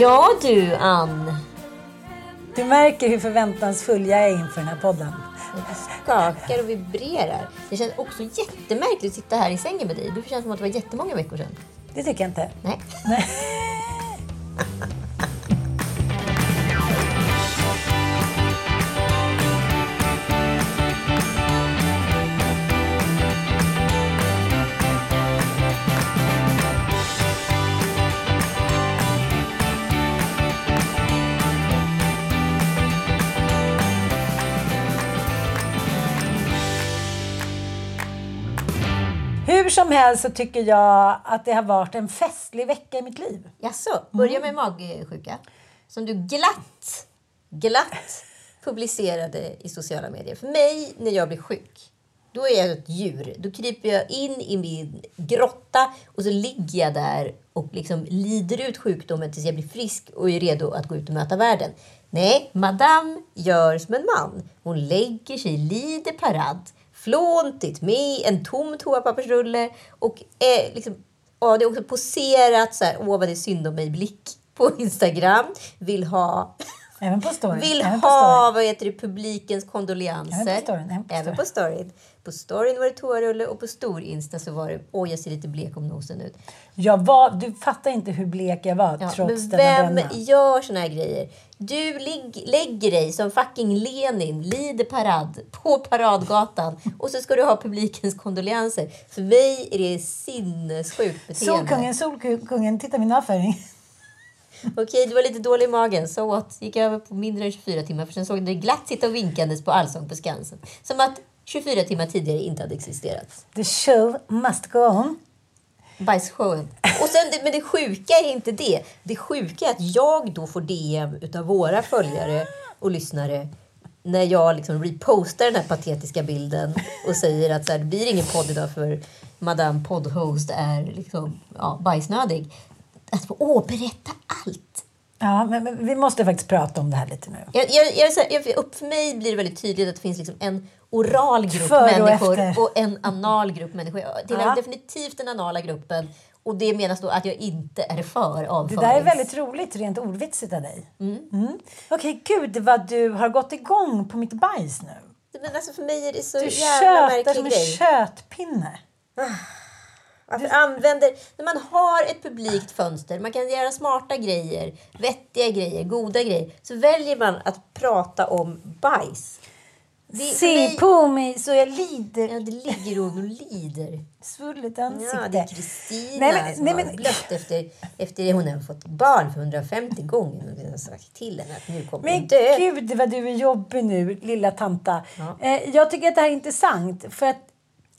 Ja du Ann. Du märker hur förväntansfull jag är inför den här podden. Skakar och vibrerar. Det känns också jättemärkligt att sitta här i sängen med dig. Det känns som att det var jättemånga veckor sedan. Det tycker jag inte. Nej. Nej. Hur som helst så tycker jag att det har varit en festlig vecka i mitt liv. Jaså, börja med magsjuka. Som du glatt, glatt publicerade i sociala medier. För mig, när jag blir sjuk, då är jag ett djur. Då kryper jag in i min grotta och så ligger jag där och liksom lider ut sjukdomen tills jag blir frisk och är redo att gå ut och möta världen. Nej, madame gör som en man. Hon lägger sig, lider parad, flåntigt med en tom toapappersrulle och är liksom Ja, det är också poserat så här, åh vad det är synd om mig-blick på Instagram. Vill ha, Även på storyn. vill Även ha vad heter det, publikens kondolenser. Även på storyn, även på Även på storyn. På storyn var det toarulle och på stor-insta så var det, åh jag ser lite blek om nosen ut. Jag var, du fattar inte hur blek jag var Ja, trots men denna vem bränna. gör såna här grejer? Du lig- lägger dig som fucking Lenin, lider parad på paradgatan och så ska du ha publikens kondolenser. För mig är det sinnessjukt beteende. Solkungen, Solkungen, titta min avföring. Okej, du var lite dålig i magen. Så what? Gick över på mindre än 24 timmar. För sen såg det glatt sitta och vinkandes på Allsång på Skansen. Som att 24 timmar tidigare inte hade existerat. The show must go on. Bajsshowen. Och sen, men det sjuka är inte det. Det sjuka är att jag då får DM utav våra följare och lyssnare när jag liksom repostar den här patetiska bilden och säger att så här, det blir ingen podd idag för Madame Poddhost är liksom, ja, bajsnödig. Att få, åh, berätta allt. Ja, men, men vi måste faktiskt prata om det här lite nu. Jag, jag, jag, upp för mig blir det väldigt tydligt att det finns liksom en oral grupp Före och människor efter. och en anal grupp människor. Jag tillhör Ja. definitivt den anala gruppen. Och det menas då att jag inte är för Det avförings... där är väldigt roligt, rent ordvitsigt av dig. Mm. Okej, gud vad du har gått igång på mitt bajs nu. Men alltså för mig är det så Du jävla tjötar som märklig en grej. Köttpinne. Varför använder... När man har ett publikt fönster, man kan göra smarta grejer, vettiga grejer, goda grejer. Så väljer man att prata om bajs. Det, Se mig- på mig så jag lider. Ja, det ligger och lider. Svullet ansikte. Ja, det är Kristina Nej, men- som nej, har men- blött efter, efter hon har fått barn för 150 gånger. Och har sagt till henne att nu kommer Men dö. gud vad du är jobbig nu, lilla tanta. Ja. Eh, jag tycker att det här är intressant. För att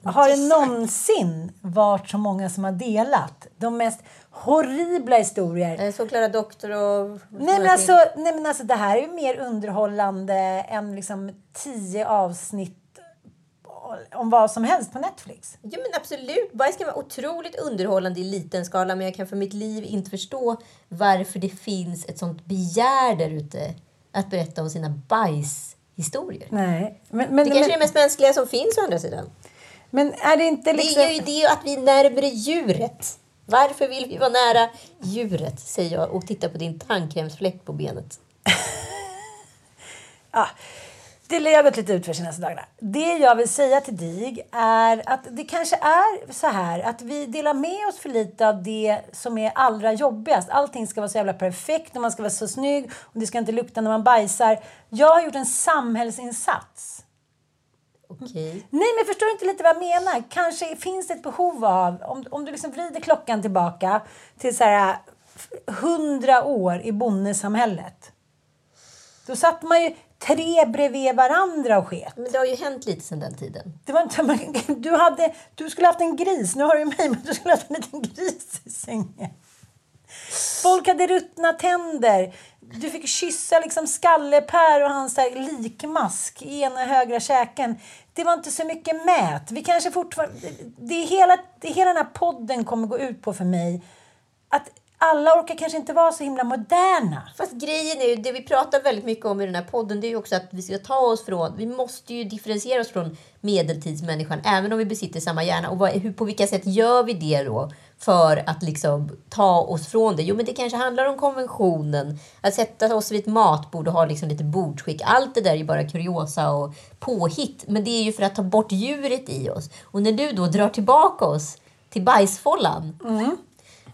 har det någonsin varit så många som har delat de mest horribla historier? Eh, Så Klara Doktor och... Nej men, alltså, nej men alltså det här är ju mer underhållande än liksom tio avsnitt om vad som helst på Netflix. Ja men absolut. Bajs kan vara otroligt underhållande i liten skala men jag kan för mitt liv inte förstå varför det finns ett sånt begär där ute att berätta om sina bajshistorier. Nej. Men, men, Det kanske är men, det mest mänskliga som finns å andra sidan. Men är det inte liksom... Det är ju det att vi är närmare djuret. Varför vill vi vara nära djuret, säger jag och tittar på din tandkrämsfläck på benet. Ja, det gått lite ut för senaste dagarna. Det jag vill säga till dig är att det kanske är så här att vi delar med oss för lite av det som är allra jobbigast. Allting ska vara så jävla perfekt och man ska vara så snygg och det ska inte lukta när man bajsar. Jag har gjort en samhällsinsats. Okej. Nej, men förstår du inte lite vad jag menar? Kanske finns det ett behov av, om, om du liksom vrider klockan tillbaka till så här hundra år i bondesamhället. Då satt man ju tre bredvid varandra och sket. Men det har ju hänt lite sedan den tiden. Det var inte, du, hade, du skulle haft en gris, nu har du ju mig, men du skulle haft en liten gris i sängen. Folk hade ruttna tänder. Du fick kyssa liksom Skalle-Per och hans likmask i ena högra käken. Det var inte så mycket mät. Vi kanske fortfarande... Det är hela, det är hela den här podden kommer gå ut på för mig. Att alla orkar kanske inte vara så himla moderna. Fast grejen är ju, det vi pratar väldigt mycket om i den här podden, det är ju också att vi ska ta oss från, vi måste ju differentiera oss från medeltidsmänniskan, även om vi besitter samma hjärna. Och vad, hur, på vilka sätt gör vi det då? För att liksom ta oss från det. Jo, men det kanske handlar om konventionen. Att sätta oss vid ett matbord och ha liksom lite bordsskick. Allt det där är bara kuriosa och påhitt. Men det är ju för att ta bort djuret i oss. Och när du då drar tillbaka oss till bajsfållan,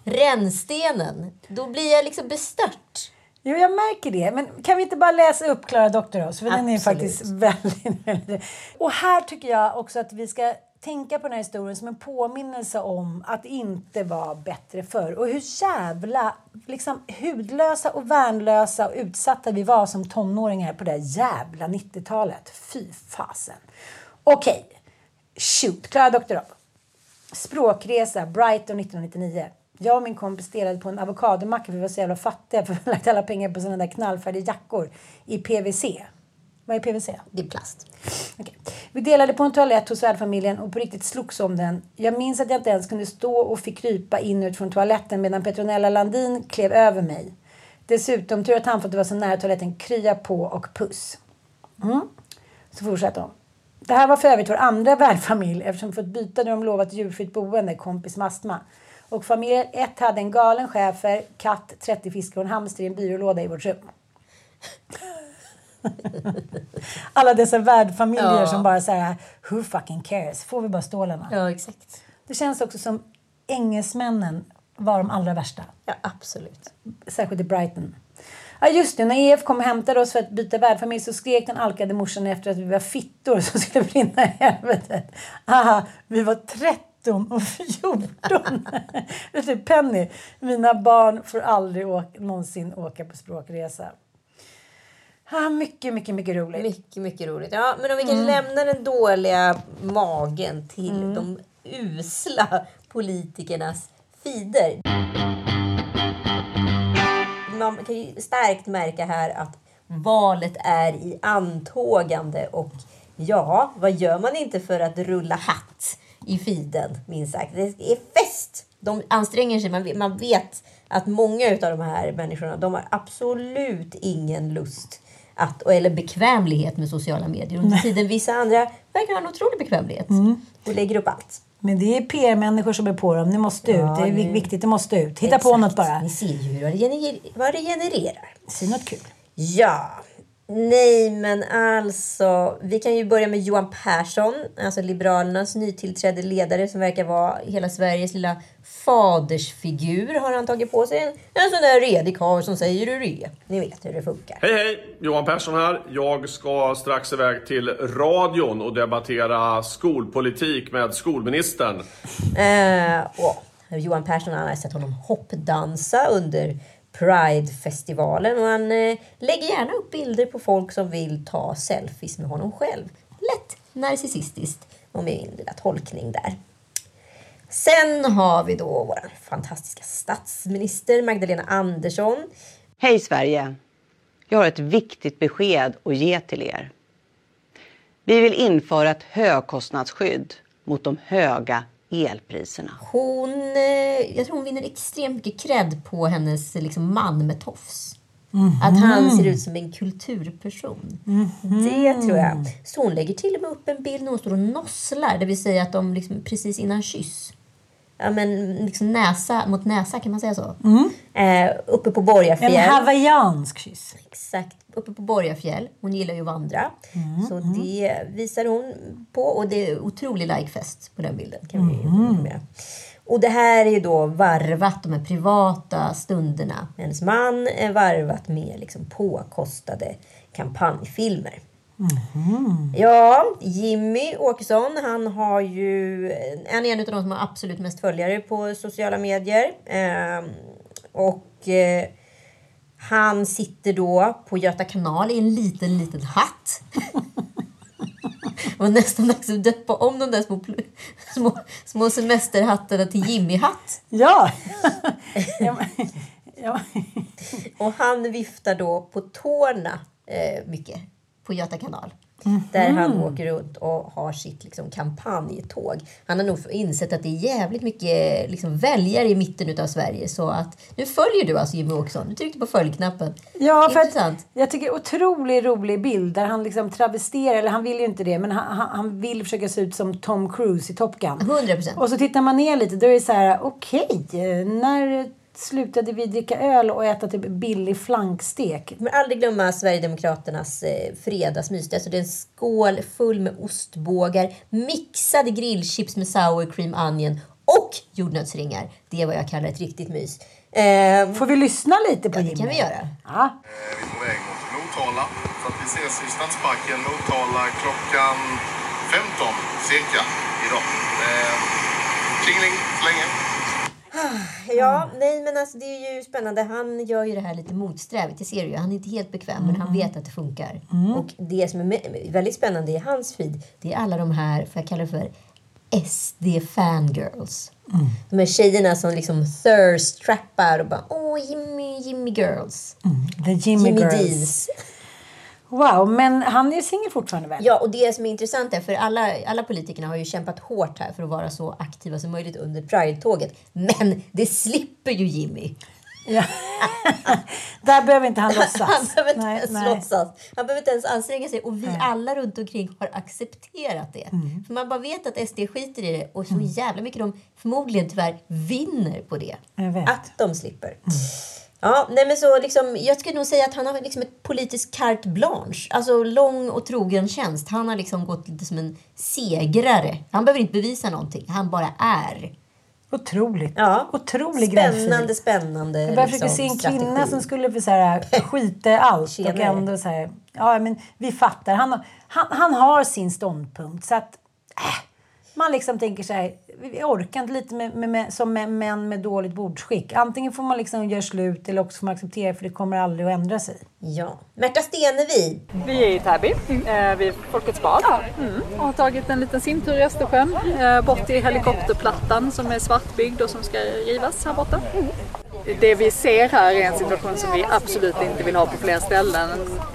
rännstenen, då blir jag liksom bestört. Jo, jag märker det. Men kan vi inte bara läsa upp Klara Doktoros? För den är Absolut. faktiskt väldigt, väldigt... Och här tycker jag också att vi ska tänka på den här historien som en påminnelse om att det inte var bättre förr. Och hur jävla liksom, hudlösa och värnlösa och utsatta vi var som tonåringar på det här jävla 90-talet. Fy fasen. Okej, shoot. Klara Doktorov. Språkresa, Brighton 1999. Jag och min kompis delade på en avokadomacka för vi var så jävla fattiga för vi hade lagt alla pengar på sådana där knallfärdiga jackor i PVC. Vad är PVC? Det är plast. Okej. Vi delade på en toalett hos värdfamiljen och på riktigt slogs om den. Jag minns att jag inte ens kunde stå och fick krypa in ut från toaletten medan Petronella Landin klev över mig. Dessutom, tur att han för att det var så nära toaletten, krya på och puss. Mm. Så fortsätter hon. Det här var för övrigt vår andra värdfamilj eftersom vi fått byta när de lovat djurfritt boende, kompis med astma. Och familj 1 hade en galen schäfer, katt, 30 fiskar och en hamster i en byrålåda i vårt rum. Alla dessa värdfamiljer Ja. som bara säger who fucking cares, får vi bara stålarna. Ja, exakt. Det känns också som engelsmännen var de allra värsta. Ja, absolut. Särskilt i Brighton. Ja just det, när EF kom och hämtade oss för att byta värdfamilj så skrek den alkade morsan efter att vi var fittor som skulle brinna i helvetet. Aha, vi var 13 och 14. det är typ Penny. Mina barn får aldrig åka, någonsin åka på språkresa. Ah, mycket, mycket, mycket roligt. Mycket, mycket roligt. Ja, men om vi kan lämna den dåliga magen till de usla politikernas fider. Man kan ju starkt märka här att valet är i antågande och ja, vad gör man inte för att rulla hatt i fiden, minst sagt. Det är fest! De anstränger sig. Man vet, man vet att många av de här människorna, de har absolut ingen lust att, eller bekvämlighet med sociala medier. Under tiden vissa andra verkar ha en otrolig bekvämlighet och lägger upp allt. Men det är PR-människor som är på dem. Det måste ut. Ja, det är nu- viktigt. Det måste ut. Hitta på Exakt. något bara. Ni ser ju hur det gener- vad det genererar. Säg något kul. Ja, nej men alltså. Vi kan ju börja med Johan Persson, alltså Liberalernas nytillträdde ledare som verkar vara hela Sveriges lilla fadersfigur har han tagit på sig. En, en sån där redig karl som säger hur det är. Ni vet hur det funkar. Hej hej! Johan Persson här. Jag ska strax iväg till radion och debattera skolpolitik med skolministern. Eh, och Johan Persson han har sett honom hoppdansa under Pride-festivalen och han eh, lägger gärna upp bilder på folk som vill ta selfies med honom själv. Lätt narcissistiskt och min lilla tolkning där. Sen har vi då vår fantastiska statsminister Magdalena Andersson. Hej Sverige! Jag har ett viktigt besked att ge till er. Vi vill införa ett högkostnadsskydd mot de höga elpriserna. Hon, eh, jag tror hon vinner extremt mycket cred på hennes liksom, man med tofs. Att han ser ut som en kulturperson. Det tror jag. Så hon lägger till och med upp en bild när hon står och nosslar. Det vill säga att de liksom precis innan kyss ja, men liksom näsa mot näsa, kan man säga så? Eh, uppe på Borgafjäll. En hawaiiansk kyss. Exakt, uppe på Borgafjäll. Hon gillar ju att vandra. Så det visar hon på. Och det är otrolig likefest på den bilden. Kan vi informera. Och det här är ju då varvat, de här privata stunderna med hennes man, är varvat med liksom påkostade kampanjfilmer. Ja, Jimmy Åkesson, han har ju, han är en av de som har absolut mest följare på sociala medier. Ehm, och eh, han sitter då på Göta kanal i en liten, liten hatt. Och nästan dags att döpa om de där små, små, små semesterhattarna till Jimmy-hatt. Ja! ja. Och han viftar då på tårna eh, mycket på Göta kanal. Där han åker runt och har sitt liksom, kampanjtåg. Han har nog insett att det är jävligt mycket liksom, väljare i mitten av Sverige. Så att nu följer du alltså Jimmy Åkesson. Du tryckte på följknappen. Ja, för att Intressant. jag tycker otroligt rolig bild där han liksom travesterar, eller han vill ju inte det, men han, han, vill försöka se ut som Tom Cruise i Top Gun. 100%. Och så tittar man ner lite, då är det så här, okej, eh, när slutade vi dricka öl och äta typ billig flankstek? Kommer aldrig glömma Sverigedemokraternas eh, fredagsmys. Alltså det är en skål full med ostbågar, mixade grillchips med sour cream onion och jordnötsringar. Det är vad jag kallar ett riktigt mys. Eh, Får vi lyssna lite på ja, det Jimmy? kan vi göra. Ja. Vi är på väg mot Motala. Så att vi ses i Stadsparken Motala klockan 15 cirka idag. Eh, Tjingeling så länge. Ja, nej men alltså det är ju spännande. Han gör ju det här lite motsträvigt, det ser du ju. Han är inte helt bekväm men han vet att det funkar. Och det som är väldigt spännande i hans feed, det är alla de här, får jag kalla det för SD fangirls. De här tjejerna som liksom thirst-trappar och bara åh Jimmy, Jimmy girls. The Jimmy, Jimmy Girls. Dees. Wow, men han är singel fortfarande väl? Ja, och det som är intressant är för alla, alla politikerna har ju kämpat hårt här för att vara så aktiva som möjligt under Pride-tåget. Men det slipper ju Jimmy. Ja. Där behöver inte han Han låtsas. behöver inte Nej, ens nej. låtsas. Han behöver inte ens anstränga sig. Och vi alla runt omkring har accepterat det. Mm. För man bara vet att SD skiter i det. Och så jävla mycket de förmodligen tyvärr vinner på det. Att de slipper. Ja, nej men så liksom, jag skulle nog säga att han har liksom ett politiskt carte blanche. Alltså lång och trogen tjänst. Han har liksom gått lite som en segrare. Han behöver inte bevisa någonting. Han bara är. Otroligt. Ja. Otrolig Spännande, gräddfil. spännande Jag bara försöker se en strategi. kvinna som skulle så här, skita i allt och ändå så här, ja men vi fattar. Han, han, han har sin ståndpunkt så att äh, man liksom tänker så här, vi orkar inte lite med, med, med, som med män med dåligt bordsskick. Antingen får man liksom göra slut eller också får man acceptera för det kommer aldrig att ändra sig. Ja. Märta Stenevi. Vi är i Täby, eh, vid Folkets bad. Mm. Och har tagit en liten simtur i Östersjön, eh, bort till helikopterplattan som är svartbyggd och som ska rivas här borta. Det vi ser här är en situation som vi absolut inte vill ha på fler ställen.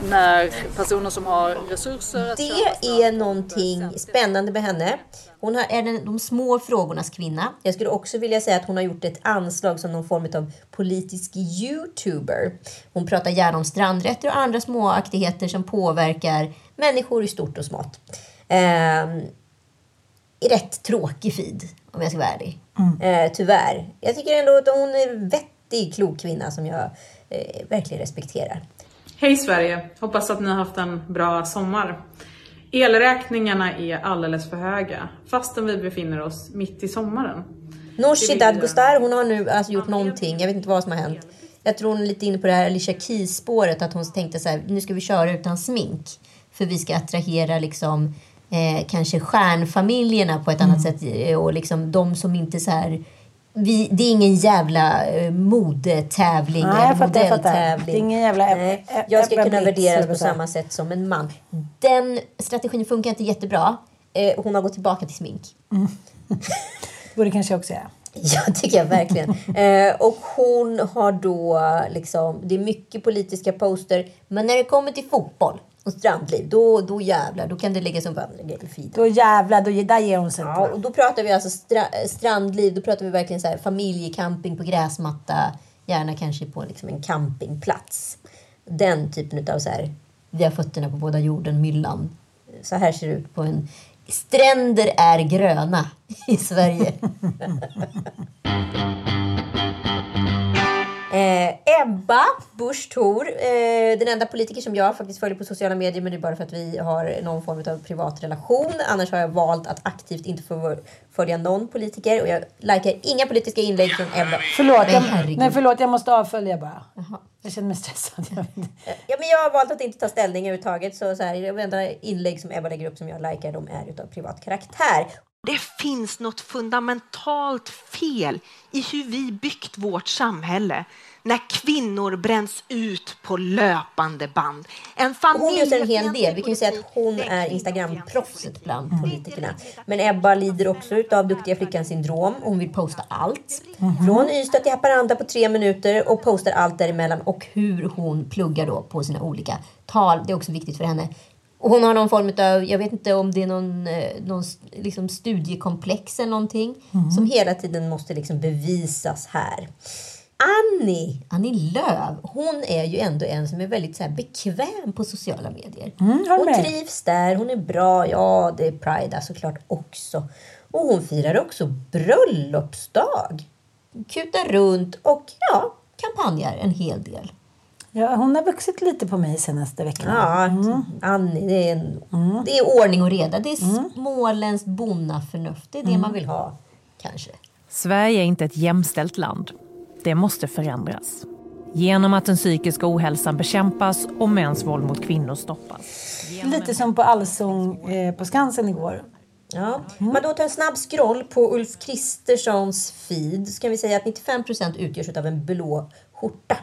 När personer som har resurser Det är någonting spännande med henne. Hon är den, de små frågornas kvinna. Jag skulle också vilja säga att hon har gjort ett anslag som någon form av politisk youtuber. Hon pratar gärna om strandrätter och andra småaktigheter som påverkar människor i stort och smått. Ehm, rätt tråkig feed, om jag ska vara ärlig. Eh, tyvärr. Jag tycker ändå att hon är en vettig, klok kvinna som jag eh, verkligen respekterar. Hej Sverige! Hoppas att ni har haft en bra sommar. Elräkningarna är alldeles för höga fastän vi befinner oss mitt i sommaren. Nooshi Dadgostar, hon har nu alltså gjort någonting. Jag vet inte vad som har hänt. Jag tror hon är lite inne på det här Alicia Keys-spåret. Att hon tänkte så här, nu ska vi köra utan smink. För vi ska attrahera liksom eh, kanske stjärnfamiljerna på ett annat sätt. eh, Och liksom de som inte så här... Vi, det är ingen jävla eh, modetävling Nej, jag eller jag modelltävling. Ingen jävla Nej, jag ska kunna värderas på samma sätt som en man. Den strategin funkar inte jättebra. Eh, hon har gått tillbaka till smink. Borde kanske också göra. Ja, tycker jag verkligen. eh, och hon har då liksom, det är mycket politiska poster. Men när det kommer till fotboll och strandliv, då, då jävlar, då kan det läggas upp andra grejer i feeden. Då jävlar, då, där ger hon sig Ja, och då pratar vi alltså stra, strandliv, då pratar vi verkligen så här familjecamping på gräsmatta. Gärna kanske på liksom en campingplats. Den typen av så här, vi har fötterna på båda jorden, myllan. Så här ser det ut på en Stränder är gröna i Sverige. Eh, Ebba Busch Thor, eh, den enda politiker som jag faktiskt följer på sociala medier men det är bara för att vi har någon form av privat relation. Annars har jag valt att aktivt inte följa någon politiker och jag likar inga politiska inlägg från Ebba. Förlåt, Men jag, nej, förlåt, jag måste avfölja bara. Jag känner mig stressad. Jag inte. Ja, men jag har valt att inte ta ställning överhuvudtaget. Så, så här, de enda inlägg som Ebba lägger upp som jag likar, de är utav privat karaktär. Det finns något fundamentalt fel i hur vi byggt vårt samhälle när kvinnor bränns ut på löpande band. En Hon gör en hel del. Vi kan säga att hon är Instagram-proffset bland politikerna. Men Ebba lider också av duktiga flickan-syndrom. Hon vill posta allt. Från Ystad till Haparanda på tre minuter och postar allt däremellan. Och hur hon pluggar då på sina olika tal. Det är också viktigt för henne. Och hon har någon form av, jag vet inte om det är någon, eh, någon liksom studiekomplex eller någonting. Som hela tiden måste liksom bevisas här. Annie, Annie Lööf, hon är ju ändå en som är väldigt så bekväm på sociala medier. Mm, hon trivs där, hon är bra. Ja, det är Pride såklart också. Och hon firar också bröllopsdag. Kutar runt och ja, kampanjar en hel del. Ja, hon har vuxit lite på mig senaste veckorna. Ja, Annie, det är, en, det är ordning och reda. Det är småländskt bonnaförnuft. Det är det man vill ha, kanske. Sverige är inte ett jämställt land. Det måste förändras. Genom att den psykiska ohälsan bekämpas och mäns våld mot kvinnor stoppas. Lite som på Allsång eh, på Skansen igår. Ja. Man då tar en snabb scroll på Ulf Kristerssons feed så kan vi säga att 95% utgörs av en blå skjorta.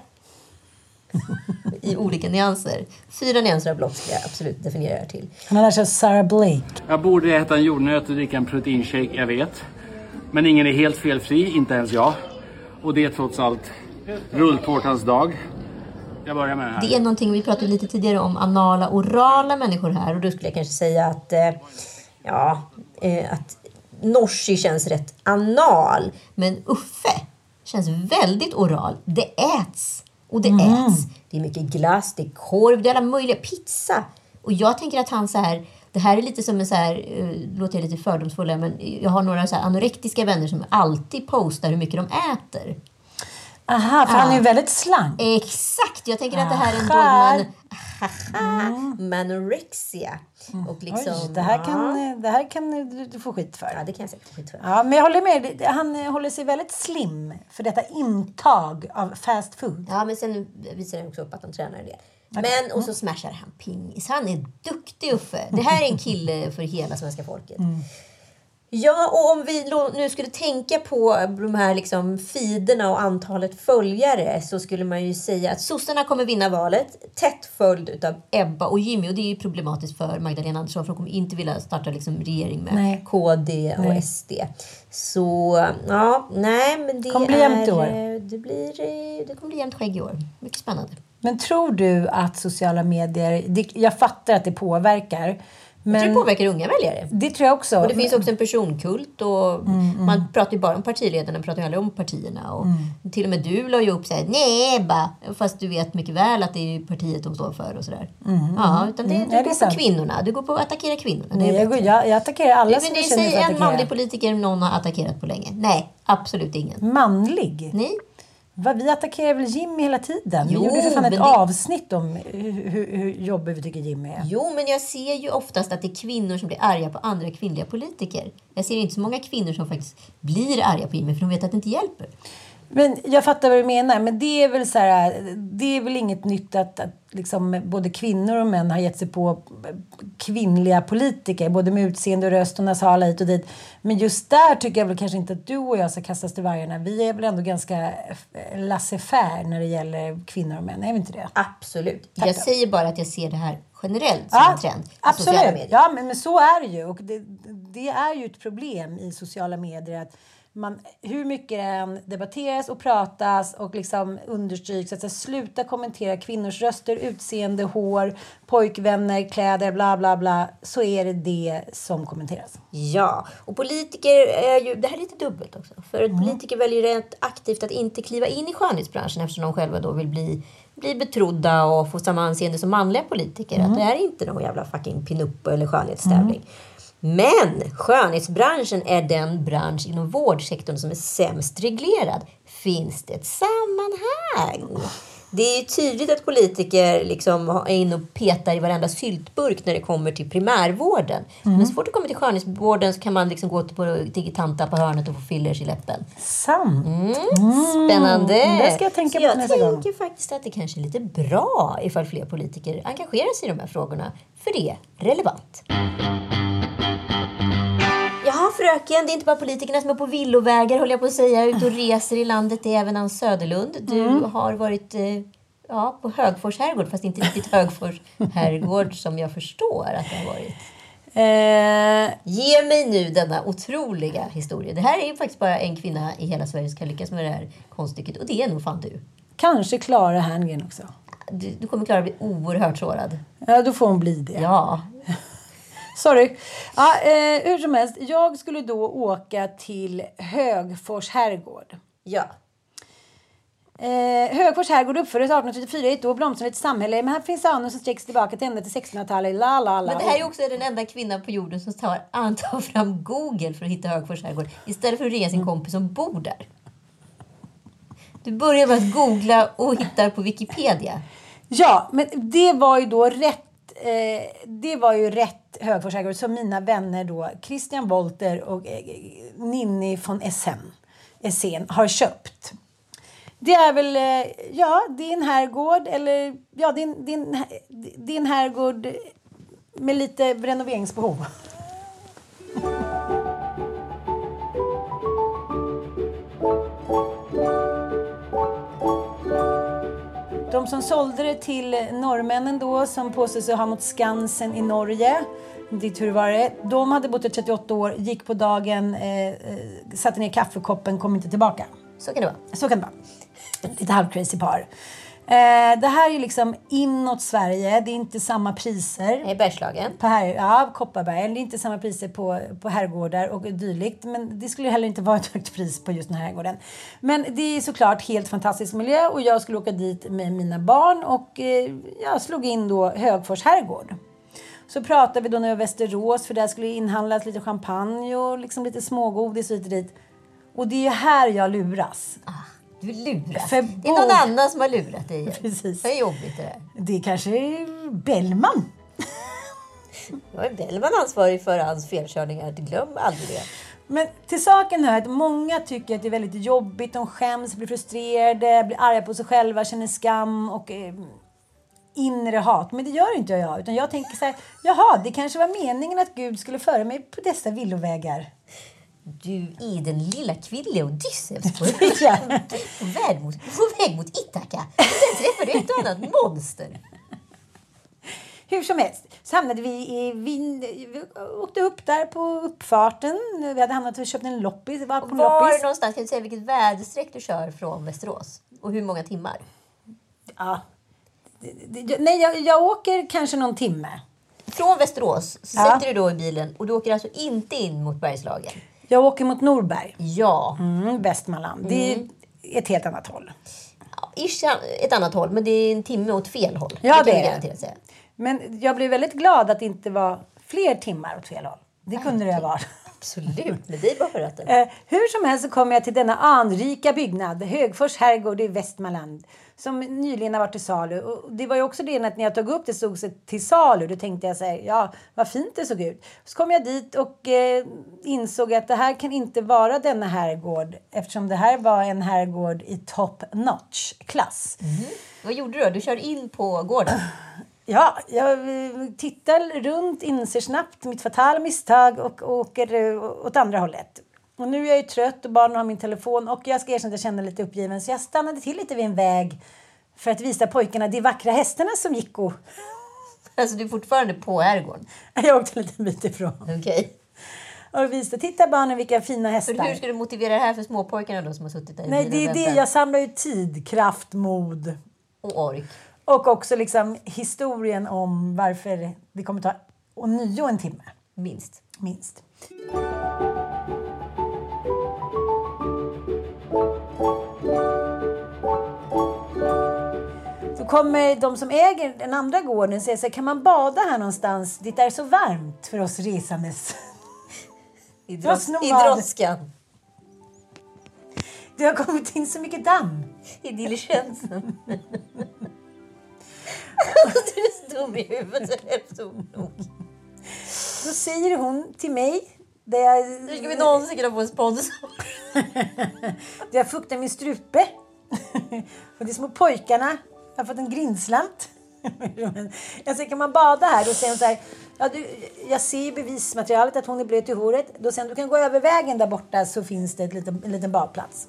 I olika nyanser. Fyra nyanser av blått ska jag absolut definiera det här till. Han har lärt sig Sarah Blake. Jag borde äta en jordnöt och dricka en proteinshake, jag vet. Men ingen är helt felfri, inte ens jag. Och det är trots allt rulltårtans dag. Jag börjar med det här. Det är någonting vi pratade lite tidigare om anala orala människor här och då skulle jag kanske säga att eh, ja, eh, att Norsi känns rätt anal men Uffe känns väldigt oral. Det äts och det Mhm. äts. Det är mycket glass, det är korv, det är alla möjliga pizza. Och jag tänker att han så här det här är lite som en så här, uh, låter jag lite fördomsfull men jag har några så anorektiska vänner som alltid postar hur mycket de äter. Aha, för han är ju väldigt slank. Exakt! Jag tänker att det här är en Aha. Dogman... Manorexia. Och liksom, Oj, det här ja. kan, det här kan du, få skit för. Ja, det kan jag säkert få skit för. Ja, men jag håller med. Han eh, håller sig väldigt slim för detta intag av fast food. Ja, men sen visar han också upp att han tränar del. Men, och så smashar han pingis. Han är duktig Uffe. Det här är en kille för hela svenska folket. Ja, och om vi nu skulle tänka på de här liksom feederna och antalet följare så skulle man ju säga att sossarna kommer vinna valet tätt följd av Ebba och Jimmy. Och det är problematiskt för Magdalena Andersson för hon kommer inte vilja starta liksom regering med Nej. KD och Nej. SD. Så ja, nej men det Kommer bli jämnt i år. eh, Det, blir, eh, det kommer bli jämnt skägg i år. Mycket spännande. Men tror du att sociala medier... Det, jag fattar att det påverkar. Men Jag tror det påverkar unga väljare. Det tror jag också. Och det finns också en personkult och man pratar ju bara om partiledarna, man pratar ju aldrig om partierna. Och Till och med du la ju upp såhär, nej Ebba, fast du vet mycket väl att det är partiet de står för och sådär. Ja, utan det, Mm. du Ja, det är går på sant. kvinnorna, du går på att attackera kvinnorna. Det Nej, jag, går- jag, jag attackerar alla Ja, som men det jag känner för att en attackera. manlig politiker någon har attackerat på länge. Nej, absolut ingen. Manlig? Nej. Va, vi attackerar väl Jimmy hela tiden? Jo, vi gjorde för fan ett det- avsnitt om hur, hur, hur jobbig vi tycker Jimmy är. Jo, men jag ser ju oftast att det är kvinnor som blir arga på andra kvinnliga politiker. Jag ser inte så många kvinnor som faktiskt blir arga på Jimmy för de vet att det inte hjälper. Men jag fattar vad du menar. Men det är väl så här, det är väl inget nytt att, att liksom både kvinnor och män har gett sig på kvinnliga politiker. Både med utseende och röst och nasala hit och dit. Men just där tycker jag väl kanske inte att du och jag ska kastas till vargarna. Vi är väl ändå ganska laissez-faire när det gäller kvinnor och män. Är vi inte det? Absolut. Tack jag då. säger bara att jag ser det här generellt som en trend sociala absolut. medier. Ja, men, men så är det ju. Och det, det är ju ett problem i sociala medier. att man, hur mycket det än debatteras och pratas och liksom understryks att sluta kommentera kvinnors röster, utseende, hår, pojkvänner, kläder, bla bla bla. Så är det det som kommenteras. Ja, och politiker är ju... Det här är lite dubbelt också. För Mm. politiker väljer rent aktivt att inte kliva in i skönhetsbranschen eftersom de själva då vill bli, bli betrodda och få samma anseende som manliga politiker. Mm. Att det är inte någon jävla fucking pinup eller skönhetstävling. Men skönhetsbranschen är den bransch inom vårdsektorn som är sämst reglerad. Finns det ett sammanhang? Det är tydligt att politiker liksom är inne och petar i varenda syltburk när det kommer till primärvården. Mm. Men så fort det kommer till skönhetsvården så kan man liksom gå till, till tanta på hörnet och få fillers i läppen. Sant. Mm. Spännande! Det ska jag tänka Så på jag nästa gång. tänker faktiskt att det kanske är lite bra ifall fler politiker engagerar sig i de här frågorna. För det är relevant. Jaha fröken, det är inte bara politikerna som är på villovägar höll jag på att säga, ute och reser i landet. Det är även Ann Söderlund. Du Mm. har varit eh, ja, på Högfors herrgård, fast inte riktigt Högfors herrgård som jag förstår att det har varit. Eh, Ge mig nu denna otroliga historia. Det här är faktiskt bara en kvinna i hela Sverige som kan lyckas med det här konststycket och det är nog fan du. kanske Klara Herngren också. Du, du kommer klara bli oerhört sårad. Ja, då får hon bli det. Ja. Sorry. Ja, eh, hur som helst, jag skulle då åka till Högfors herrgård. Ja. Eh, Högfors herrgård uppfördes 1834 i ett då blomstrande samhälle. Men här finns anor som sträcks tillbaka till ända till 1600-talet. La, la, la. Men det här är också den enda kvinnan på jorden som tar, tar fram Google för att hitta Högfors herrgård istället för att ringa sin kompis som bor där. Du börjar med att googla och hittar på Wikipedia. Ja, men det var ju då rätt eh, det var ju rätt Högfors som mina vänner då Christian Wolter och eh, Ninni von Essen, Essen har köpt. Det är väl, eh, ja, det är en herrgård eller ja, det är en, det är en, det är en herrgård med lite renoveringsbehov. De som sålde det till norrmännen då, som påstod sig ha mot Skansen i Norge, dit hur var det, de hade bott i 38 år, gick på dagen, eh, eh, satte ner kaffekoppen, kom inte tillbaka. Så kan det vara. Så kan det vara. Lite halvcrazy par. Eh, det här är ju liksom inåt Sverige, det är inte samma priser. I Bergslagen. På här, ja, Kopparberg. Det är inte samma priser på, på herrgårdar och dylikt. Men det skulle heller inte vara ett högt pris på just den här herrgården. Men det är såklart helt fantastisk miljö och jag skulle åka dit med mina barn och eh, jag slog in då Högfors herrgård. Så pratade vi då när Västerås för där skulle inhandlas lite champagne och liksom lite smågodis och hit och dit. Och det är här jag luras. Du luras. För Det är någon annan som har lurat dig. igen. Precis. Det är jobbigt det där. Det kanske är Bellman. Jag är Bellman ansvarig för hans felkörningar. Glöm aldrig det. Men till saken hör att många tycker att det är väldigt jobbigt. De skäms, blir frustrerade, blir arga på sig själva, känner skam och eh, inre hat. Men det gör inte jag. Utan jag tänker så här, jaha, det kanske var meningen att Gud skulle föra mig på dessa villovägar. Du är den lilla kvinnliga Odysseus på, på, väg mot, på väg mot Ithaka. Sen träffar du ett och annat monster. Hur som helst så hamnade vi i Vin... Vi åkte upp där på uppfarten. Vi hade hamnat och köpt en loppis. Var på Var loppis. någonstans kan du säga vilket väderstreck du kör från Västerås? Och hur många timmar? Ja. Nej, jag, jag åker kanske någon timme. Från Västerås så Ja. sätter du då i bilen och du åker alltså inte in mot Bergslagen. Jag åker mot Norberg. Ja. Mm, Västmanland. Det är ett helt annat håll. Ish ett annat håll, men det är en timme åt fel håll. Ja, det jag är det. garanterat säga. Men jag blev väldigt glad att det inte var fler timmar åt fel håll. Det kunde det ha varit. Absolut, med dig bara för ratten. Eh, hur som helst så kom jag till denna anrika byggnad, Högfors herrgård i Västmanland, som nyligen har varit till salu. Och det var ju också det att när jag tog upp det stod det till salu. Då tänkte jag så här, ja vad fint det såg ut. Så kom jag dit och eh, insåg att det här kan inte vara denna herrgård eftersom det här var en herrgård i top notch klass. Vad gjorde du då? Du kör in på gården? Ja, jag tittar runt, inser snabbt mitt fatala misstag och åker eh, åt andra hållet. Och nu är jag ju trött och barnen har min telefon och jag ska erkänna att jag känner lite uppgiven så jag stannade till lite vid en väg för att visa pojkarna de vackra hästarna som gick och... Alltså du är fortfarande på herrgården? Jag åkte en liten bit ifrån. Okej. Och visade, titta barnen vilka fina hästar. För hur ska du motivera det här för småpojkarna då som har suttit där Nej, det är det. Jag samlar ju tid, kraft, mod. Och ork. Och också liksom historien om varför det kommer ta ånyo en timme. Minst. Minst. Så kommer de som äger den andra gården säga så här, kan man bada här någonstans? Det är så varmt för oss resandes. I, dros- i droskan. Det har kommit in så mycket damm. I diligensen. dum i huvudet är nog. Då säger hon till mig jag, Hur ska vi någonsin kunna få en sponsor? jag fuktar min strupe. och de små pojkarna har fått en grindslant. jag säger, kan man bada här? Då säger hon så här, ja, du, jag ser i bevismaterialet att hon är blöt i håret. Då säger hon, du kan gå över vägen där borta så finns det ett liten, en liten badplats.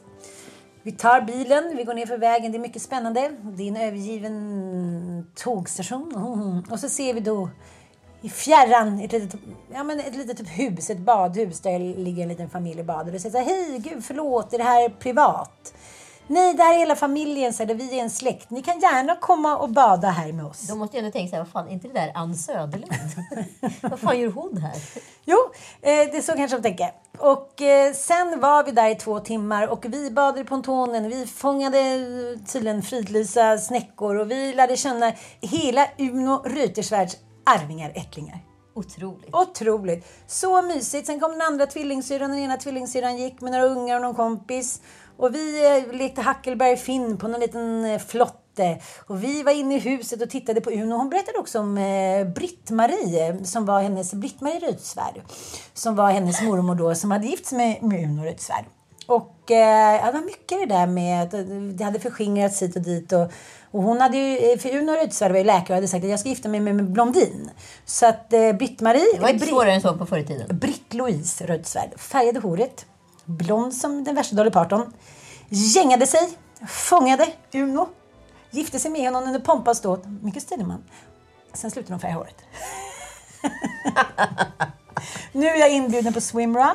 Vi tar bilen, vi går ner för vägen. Det är mycket spännande. Det är en övergiven tågstation. Mm. Och så ser vi då i fjärran ett litet, ja, men ett litet typ hus, ett badhus där ligger en liten familj och badar. Och säger så här, hej gud förlåt, är det här privat? Nej, det här är hela familjen, så här, vi är en släkt. Ni kan gärna komma och bada här med oss. De måste ju ändå tänka så här, vad fan, är inte det där Ann Söderlund? vad fan gör hon här? Jo, eh, det är så kanske de tänker. Och eh, sen var vi där i två timmar och vi badade i pontonen. Vi fångade eh, tydligen fridlysa snäckor och vi lärde känna hela Uno Reuterswärds arvingar, ättlingar. Otroligt. Otroligt. Så mysigt. Sen kom den andra tvillingsyrran. Den ena tvillingsyrran gick med några ungar och någon kompis. Och vi lekte Hackelberg Finn på någon liten eh, flotte. Och vi var inne i huset och tittade på Uno. Hon berättade också om eh, Britt-Marie, eh, som var hennes, Britt-Marie Reuterswärd. Som var hennes mormor då, som hade gift sig med, med Uno Reuterswärd. Och eh, det var mycket det där med att det hade förskingrats hit och dit. Och, och hon hade ju, för Uno Reuterswärd var ju läkare och hade sagt att jag ska gifta mig med en blondin. Så att eh, Britt-Marie... Det var inte Britt- svårare än så på förr i tiden. Britt-Louise Reuterswärd färgade håret, blond som den värsta Dolly Parton, gängade sig, fångade Uno, gifte sig med honom under pompa och ståt, mycket stilig man. Sen slutade de färga håret. nu är jag inbjuden på swimrun.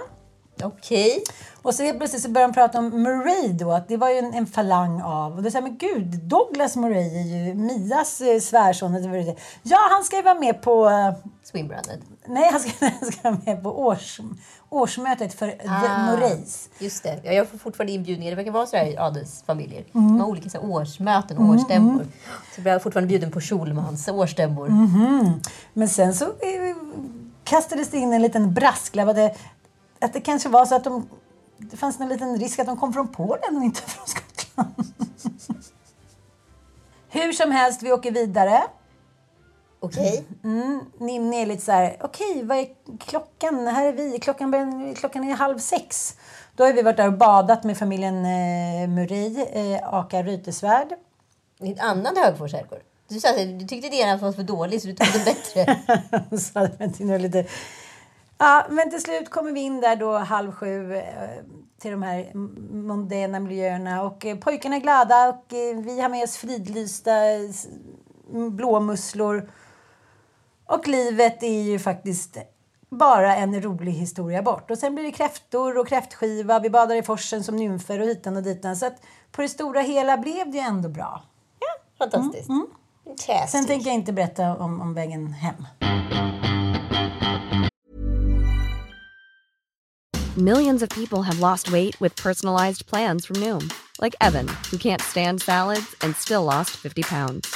Okej. Och så helt plötsligt så började de prata om Murray då, att det var ju en, en falang av. Och då sa jag, men gud, Douglas Murray är ju Mias eh, svärson. Ja, han ska ju vara med på... eh, Swimrunnen. Nej, han ska, han ska vara med på års, årsmötet för The Murrays. Just det. Ja, jag får fortfarande inbjudningar. Det verkar vara så här i adelsfamiljer. Mm. De har olika så här, årsmöten och Mm, årsstämmor. mm. Så jag fortfarande bjuden på Schulmans årsstämmor. Mhm. Men sen så eh, kastades det in en liten brasklapp att det, att det kanske var så att de, det fanns en liten risk att de kom från Polen och inte från Skottland. Hur som helst, vi åker vidare. Okej. Mm, Ninni är lite så här, okej, vad är klockan? Här är vi. Klockan, börjar- klockan är halv sex. Då har vi varit där och badat med familjen eh, Murray, eh, Aka Reuterswärd. I en annan Högfors herrgård. Du, sa, du tyckte din var för dålig så du tog den bättre. så jag lite... Ja, men till slut kommer vi in där då halv sju eh, till de här mondäna miljöerna och eh, pojkarna är glada och eh, vi har med oss fridlysta blåmusslor. Och livet är ju faktiskt bara en rolig historia bort. Och sen blir det kräftor och kräftskiva, vi badar i forsen som nymfer och hitan och ditan. Så att på det stora hela blev det ju ändå bra. Fantastiskt. Mm, Fantastiskt. Sen tänker jag inte berätta om, om vägen hem. Millions of people have lost weight with personalized plans from Noom, like Evan, who can't stand salads and still lost 50 pounds.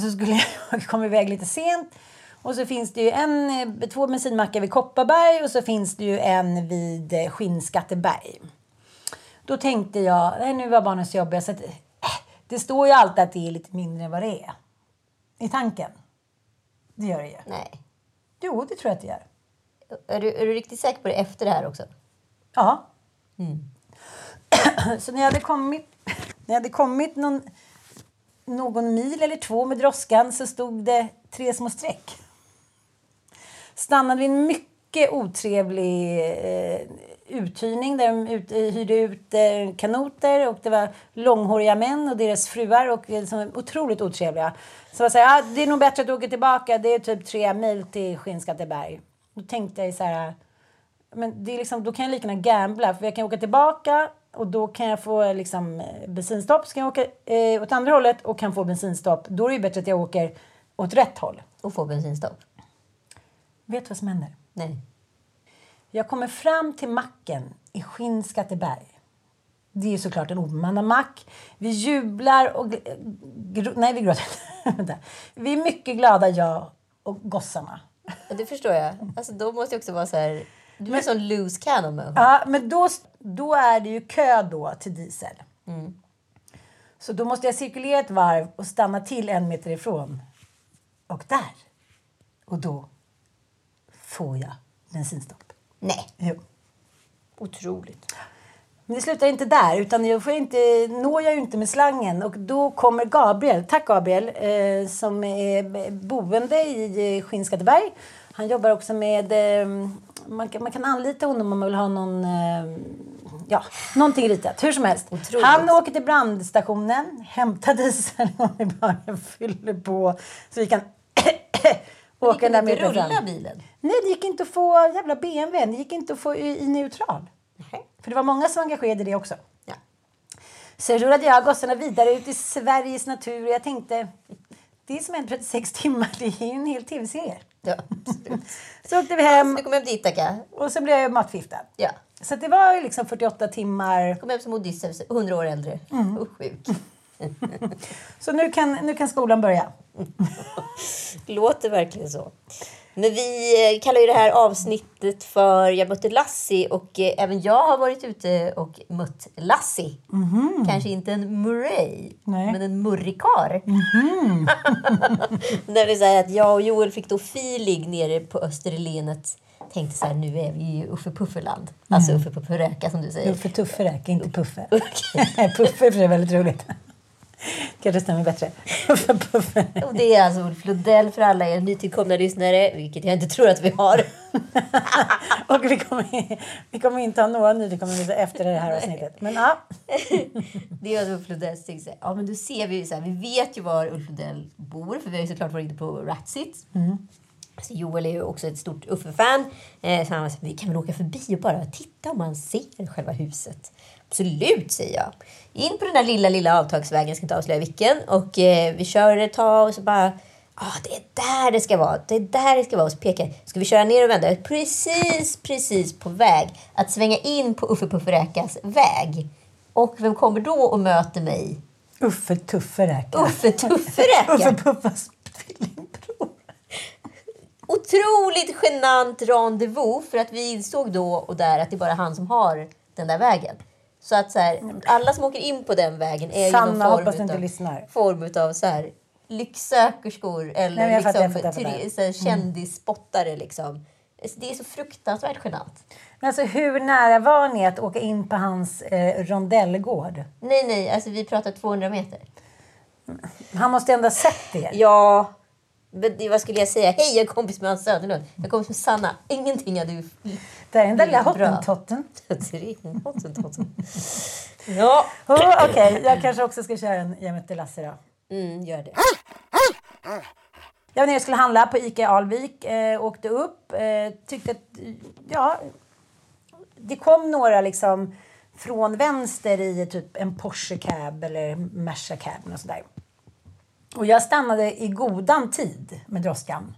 så skulle jag komma iväg lite sent. Och så finns det ju en, eh, två bensinmackar vid Kopparberg och så finns det ju en vid eh, Skinnskatteberg. Då tänkte jag, nej, nu var barnen så jobbiga så att, äh, det står ju alltid att det är lite mindre än vad det är. I tanken. Det gör det ju. Nej. Jo, det tror jag att det gör. Är du, är du riktigt säker på det efter det här också? Ja. Mm. Så när jag hade kommit, när jag hade kommit någon, någon mil eller två med droskan så stod det tre små streck. Stannade vid en mycket otrevlig eh, uthyrning där de ut, eh, hyrde ut eh, kanoter och det var långhåriga män och deras fruar och liksom, otroligt otrevliga. Så jag sa, ah, det är nog bättre att åka tillbaka, det är typ tre mil till Skinnskatteberg. Då tänkte jag så här, men det är liksom, då kan jag lika gärna gambla för jag kan åka tillbaka och då kan jag få liksom, bensinstopp. Så kan jag åka eh, åt andra hållet och kan få bensinstopp. Då är det bättre att jag åker åt rätt håll. Och får bensinstopp? Vet du vad som händer? Nej. Jag kommer fram till macken i Skinnskatteberg. Det är såklart en obemannad mack. Vi jublar och... nej, vi gråter. Vi är mycket glada, jag och gossarna. Det förstår jag. Alltså, då måste jag också vara så här... Du är en sån loose cannon människa. Ja, men då, då är det ju kö då till diesel. Mm. Så då måste jag cirkulera ett varv och stanna till en meter ifrån. Och där. Och då får jag bensinstopp. Nej. Jo. Otroligt. Men det slutar inte där, utan jag får inte, når jag inte med slangen. Och då kommer Gabriel, tack Gabriel, eh, som är boende i eh, Skinnskatteberg. Han jobbar också med, eh, man, kan, man kan anlita honom om man vill ha någon, eh, ja, någonting ritat. Hur som helst. Otroligt. Han åker till brandstationen, hämtar diesel och vi bara fyller på så vi kan åka den där rulla fram. bilen? Nej, det gick inte att få jävla BMW. Det gick inte att få i, i neutral. För det var många som var engagerade i det också. Ja. Så rullade jag gossarna vidare ut i Sveriges natur och jag tänkte det är som en 36 timmar, det är en hel tv-serie. Ja, Så åkte vi hem Du kom hem dit, Akka. och så blev jag matförgiftad. Ja. Så det var liksom 48 timmar. Kom hem som Odysseus, 100 år äldre. Mm. Och sjuk. Så nu kan, nu kan skolan börja. Låter verkligen så. Men vi eh, kallar ju det här avsnittet för Jag mötte Lassie och eh, även jag har varit ute och mött Lassie. Kanske inte en Murray, Nej. men en murrikar. När det säger att jag och Joel fick då feeling nere på Österlenet. Tänkte så här, nu är vi i Uffe Pufferland. Alltså Uffe Pufferöka som du säger. Uffe Tufferäck, inte Puffe. Puffe är för sig väldigt roligt. Kanske stämmer bättre. Och det är alltså Ulf Lundell för alla er nytillkomna lyssnare, vilket jag inte tror att vi har. Och vi kommer, vi kommer inte ha några nytillkomna efter det här avsnittet. Men ja. Det är alltså Ulf Lundell ja men då ser vi så här, vi vet ju var Ulf Lundell bor, för vi har ju såklart varit inne på Ratsit. Så Joel är ju också ett stort Uffe-fan. Eh, så han här, vi kan väl åka förbi och bara titta om man ser själva huset. Absolut, säger jag. In på den där lilla, lilla avtagsvägen, jag ska inte avslöja vilken. Och eh, vi kör ett tag och så bara, ah, det är där det ska vara. Det är där det ska vara. Och så pekar ska vi köra ner och vända? Precis, precis på väg att svänga in på Uffe Pufferäkas väg. Och vem kommer då och möter mig? Uffe Tufferäka. Uffe Tufferäka. Uffe Puffas otroligt genant rendezvous för att vi insåg då och där att det är bara han som har den där vägen. Så att så här, alla som åker in på den vägen är Sanna, ju någon form inte utav, form utav så här, lycksökerskor eller Nej, liksom, fattar, fattar. turi- så här, Mm. kändisspottare. Liksom. Det är så fruktansvärt genant. Men alltså hur nära var ni att åka in på hans eh, rondellgård? Nej, nej, alltså vi pratar 200 meter. Han måste ändå ha sett det. Ja, vad skulle jag säga? Hej, jag är kompis med Hans Söderlund. Jag är kompis med Sanna. Ingenting hade ju... Det är den där lilla hottentotten. Hottentotten. Ja. Oh, Okej, jag kanske också ska köra en Jag mötte Lasse då. Mm, gör det. Jag var nere och skulle handla på ICA Alvik. Eh, åkte upp. Eh, tyckte att, ja... Det kom några liksom från vänster i typ en Porsche cab eller Merca cab och sådär. Och jag stannade i godan tid med droskan.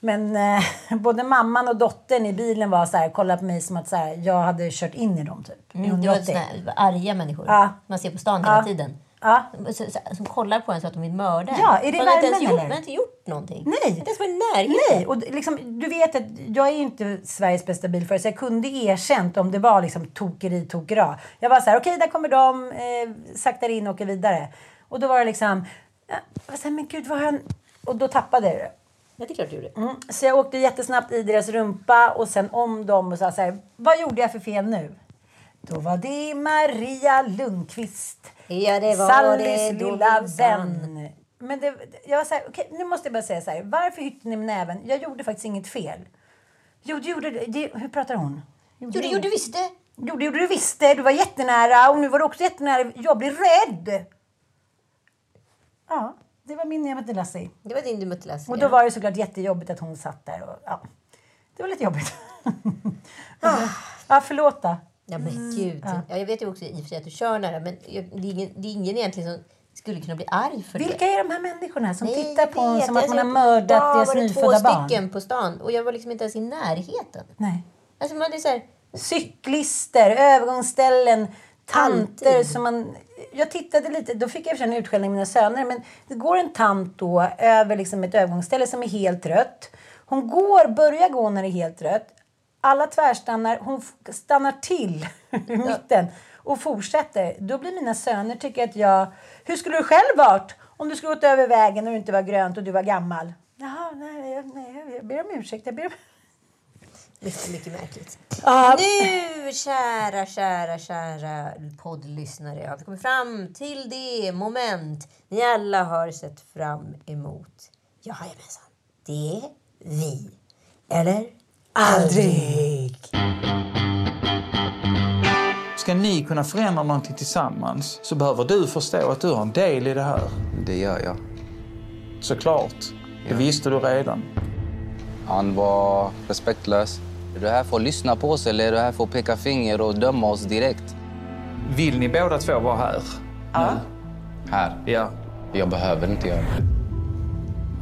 Men eh, både mamman och dottern i bilen var så här, kollade på mig som att så här, jag hade kört in i dem typ. Mm, det var 180. såna här arga människor Ja. man ser på stan Ja. hela tiden. Ja. Som, som kollar på en så att de vill mörda. Ja, är det Man har inte gjort, eller? Man har inte gjort någonting. Nej. Inte ens varit närheten. Nej, och liksom, du vet att jag är inte Sveriges bästa bilförare så jag kunde erkänt om det var liksom tokeri, tokera. Jag var så här, okej där kommer de, eh, saktar in och åker vidare. Och då var det liksom, jag här, men gud vad han... Och då tappade jag det. Ja, det är klart du gjorde. Mm. Så jag åkte jättesnabbt i deras rumpa och sen om dem och sa så här, vad gjorde jag för fel nu? Då var det Maria Lundqvist. Ja, det var Sallys det lilla vän. Men det, jag var så här, okej, nu måste jag bara säga så här. Varför hytte ni med näven? Jag gjorde faktiskt inget fel. Jo, du gjorde det. Hur pratar hon? Jo, det gjorde du visst det. Jo, det gjorde du visst det. Du var jättenära och nu var du också jättenära. Jag blir rädd. Ja, det var min mötte Lassie. Det var din Lassie. Och då var det såklart jättejobbigt att hon satt där. Och, ja, det var lite jobbigt. ja, förlåt då. Ja men gud. Ja. Ja. jag vet ju också i och för sig att du kör nära men det är ingen, det är ingen egentligen som skulle kunna bli arg för Vilka det. är de här människorna som Nej, tittar på en som att Jag man har mördat idag deras nyfödda två barn? stycken på stan och jag var liksom inte ens i närheten. Nej. Alltså man är så här, Cyklister, övergångsställen, tanter Alltid. som man... Jag tittade lite, då fick jag en utskällning av mina söner, men det går en tant då över liksom ett övergångsställe som är helt rött. Hon går, börjar gå när det är helt rött. Alla tvärstannar, hon stannar till i mitten och fortsätter. Då blir mina söner tycker att jag... Hur skulle du själv varit om du skulle gått över vägen och det inte var grönt och du var gammal? Jaha, nej, nej, jag ber om ursäkt. Jag ber om... mycket, mycket märkligt. Ja. Nu, kära, kära, kära poddlyssnare, har vi kommit fram till det moment ni alla har sett fram emot. Jajamensan, det är vi. Eller? Aldrig! Ska ni kunna förändra någonting tillsammans så behöver du förstå att du har en del i det här. Det gör jag. Såklart. Det visste du redan. Han var respektlös. Är du här för att lyssna på oss eller är du här för att peka finger och döma oss direkt? Vill ni båda två vara här? Ja. Här? Ja. Jag behöver inte göra det.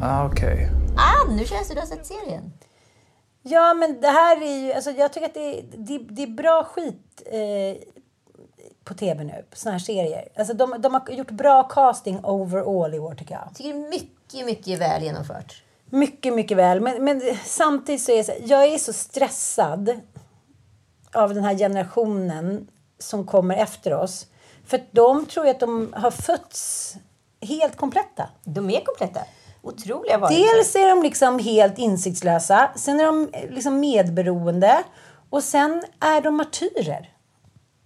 Ah, Okej. Ah, nu känns det du har sett serien. Ja, men det här är ju... Alltså, jag tycker att det, det, det är bra skit eh, på tv nu, på såna här serier. Alltså, de, de har gjort bra casting overall i år, tycker jag. Jag tycker det är mycket, mycket väl genomfört. Mycket, mycket väl. Men, men samtidigt så är jag, jag är så stressad av den här generationen som kommer efter oss. För de tror att de har fötts helt kompletta. De är kompletta. Otroliga varelser. Dels är de liksom helt insiktslösa, sen är de eh, liksom medberoende och sen är de martyrer.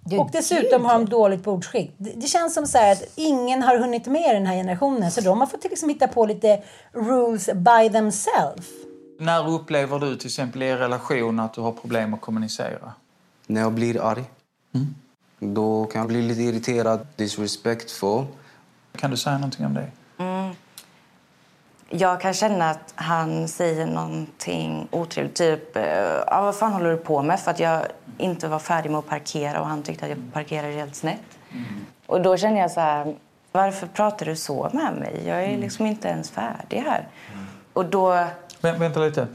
Ja, och dessutom har de dåligt bordsskick. Det, det känns som så här att ingen har hunnit med den här generationen så de har fått liksom hitta på lite rules by themselves. När upplever du till exempel i er relation att du har problem att kommunicera? När jag blir arg. Då kan jag bli lite irriterad, disrespectful. Kan du säga någonting om det? Mm. Jag kan känna att han säger någonting otrevligt. Typ, eh, ja, vad fan håller du på med? För att jag inte var färdig med att parkera och han tyckte att jag parkerade helt snett. Och då känner jag så här, varför pratar du så med mig? Jag är liksom inte ens färdig här. Och då... Vä- vänta lite.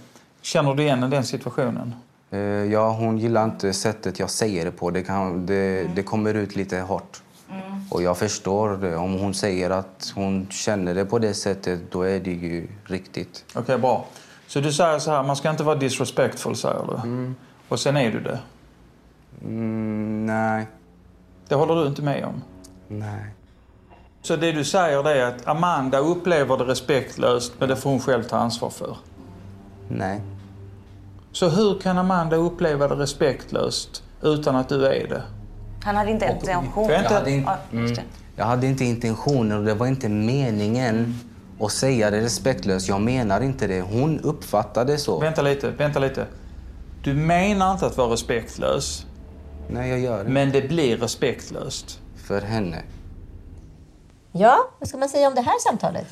Känner du igen den situationen? Eh, Ja, hon gillar inte sättet jag säger det på. Det, kan, det, det kommer ut lite hårt. Och jag förstår det. Om hon säger att hon känner det på det sättet, då är det ju riktigt. Okej, bra. Så du säger så här, man ska inte vara disrespectful, säger du. Och sen är du det. Mm, nej. Det håller du inte med om? Nej. Så det du säger är att Amanda upplever det respektlöst, men det får hon själv ta ansvar för? Nej. Så hur kan Amanda uppleva det respektlöst utan att du är det? Han hade inte intention. Jag hade, just mm, jag hade inte intentionen och det var inte meningen att säga det respektlöst. Jag menar inte det. Hon uppfattade det så. Vänta lite, vänta lite. Du menar inte att vara respektlös. Nej, jag gör det. Men det blir respektlöst. För henne. Ja, vad ska man säga om det här samtalet?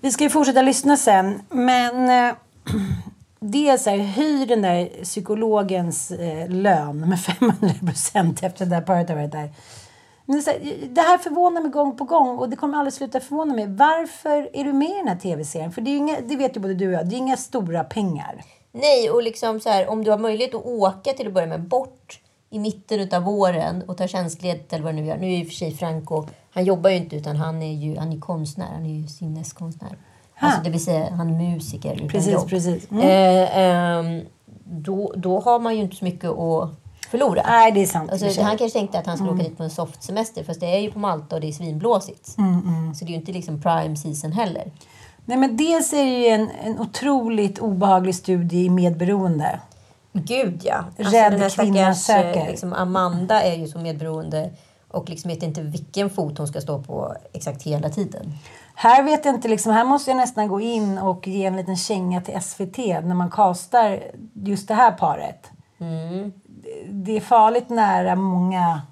Vi ska ju fortsätta lyssna sen, men eh, dels här, hyr den där psykologens eh, lön med 500 procent efter det där paret har varit där. Men det, så här, det här förvånar mig gång på gång och det kommer aldrig sluta förvåna mig. Varför är du med i den här tv-serien? För det, är inga, det vet ju både du och jag, det är inga stora pengar. Nej, och liksom så här, om du har möjlighet att åka till att börja med bort i mitten av våren och ta tjänstledigt eller vad du nu gör. Nu är ju för sig Franco, han jobbar ju inte utan han är ju han är konstnär, han är ju sinneskonstnär. Alltså, det vill säga han är musiker utan Precis, jobb. precis. Mm. Eh, ehm, då, då har man ju inte så mycket att förlora. Nej, det är sant. Alltså, han kanske tänkte att han skulle Mm. åka dit på en softsemester fast det är ju på Malta och det är svinblåsigt. Mm, mm. Så det är ju inte liksom prime season heller. Nej, men dels är det ju en, en otroligt obehaglig studie i medberoende. Gud ja. Rädd den här kvinna eh, söker. Liksom Amanda är ju så medberoende och liksom vet inte vilken fot hon ska stå på exakt hela tiden. Här vet jag inte, liksom, här måste jag nästan gå in och ge en liten känga till SVT när man kastar just det här paret. Mm. Det är farligt nära många...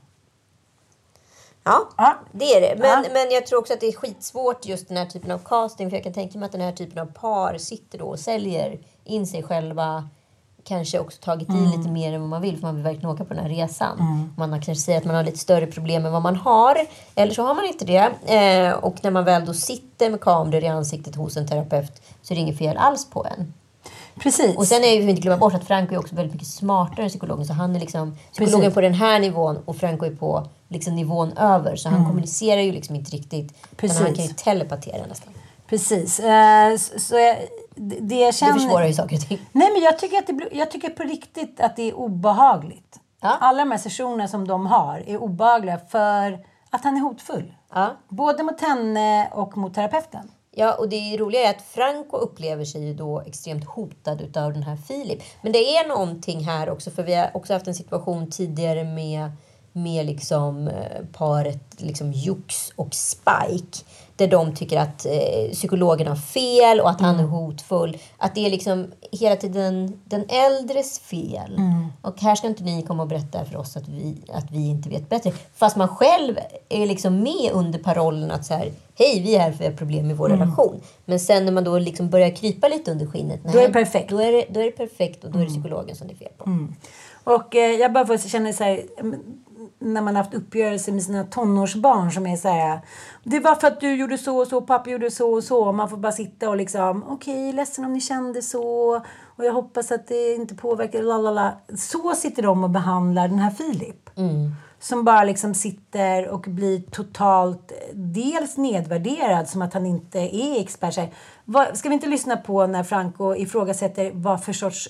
Ja, det är det. Men, Ja. men jag tror också att det är skitsvårt just den här typen av casting. För jag kan tänka mig att den här typen av par sitter då och säljer in sig själva. Kanske också tagit i Mm. lite mer än vad man vill för man vill verkligen åka på den här resan. Mm. Man kanske säger att man har lite större problem än vad man har. Eller så har man inte det. Eh, och när man väl då sitter med kameror i ansiktet hos en terapeut så är det inget fel alls på en. Precis. Och sen är vi inte glömma bort att Franco är också väldigt mycket smartare än psykologen. Så han är liksom psykologen Precis. på den här nivån och Franco är på liksom nivån över. Så han Mm. kommunicerar ju liksom inte riktigt. Precis. Men han kan ju telepatera nästan. Precis. Eh, så, så jag, det jag känner... försvårar ju saker och ting. Nej, men jag tycker, att det, jag tycker på riktigt att det är obehagligt. Alla de här sessionerna som de har är obehagliga för att han är hotfull. Både mot henne och mot terapeuten. Ja, och det roliga är att Franco upplever sig ju då extremt hotad utav den här Filip. Men det är någonting här också, för vi har också haft en situation tidigare med, med liksom, eh, paret liksom Jux och Spike. Där de tycker att eh, psykologen har fel och att han är hotfull. Att det är liksom hela tiden den äldres fel. Mm. Och här ska inte ni komma och berätta för oss att vi, att vi inte vet bättre. Fast man själv är liksom med under parollen att så här, hej vi är här för vi har problem med vår Mm. relation. Men sen när man då liksom börjar krypa lite under skinnet. Då är det perfekt. Då är det, då är det perfekt och då är det psykologen som det är fel på. Mm. Och eh, jag bara får känna så här, mm, när man haft uppgörelser med sina tonårsbarn som är så här. Det var för att du gjorde så och så, pappa gjorde så och så. Man får bara sitta och liksom, okej, ledsen om ni kände så. Och jag hoppas att det inte påverkar, lalala. Så sitter de och behandlar den här Filip. Mm. Som bara liksom sitter och blir totalt, dels nedvärderad som att han inte är expert. Vad, ska vi inte lyssna på när Franco ifrågasätter vad för sorts,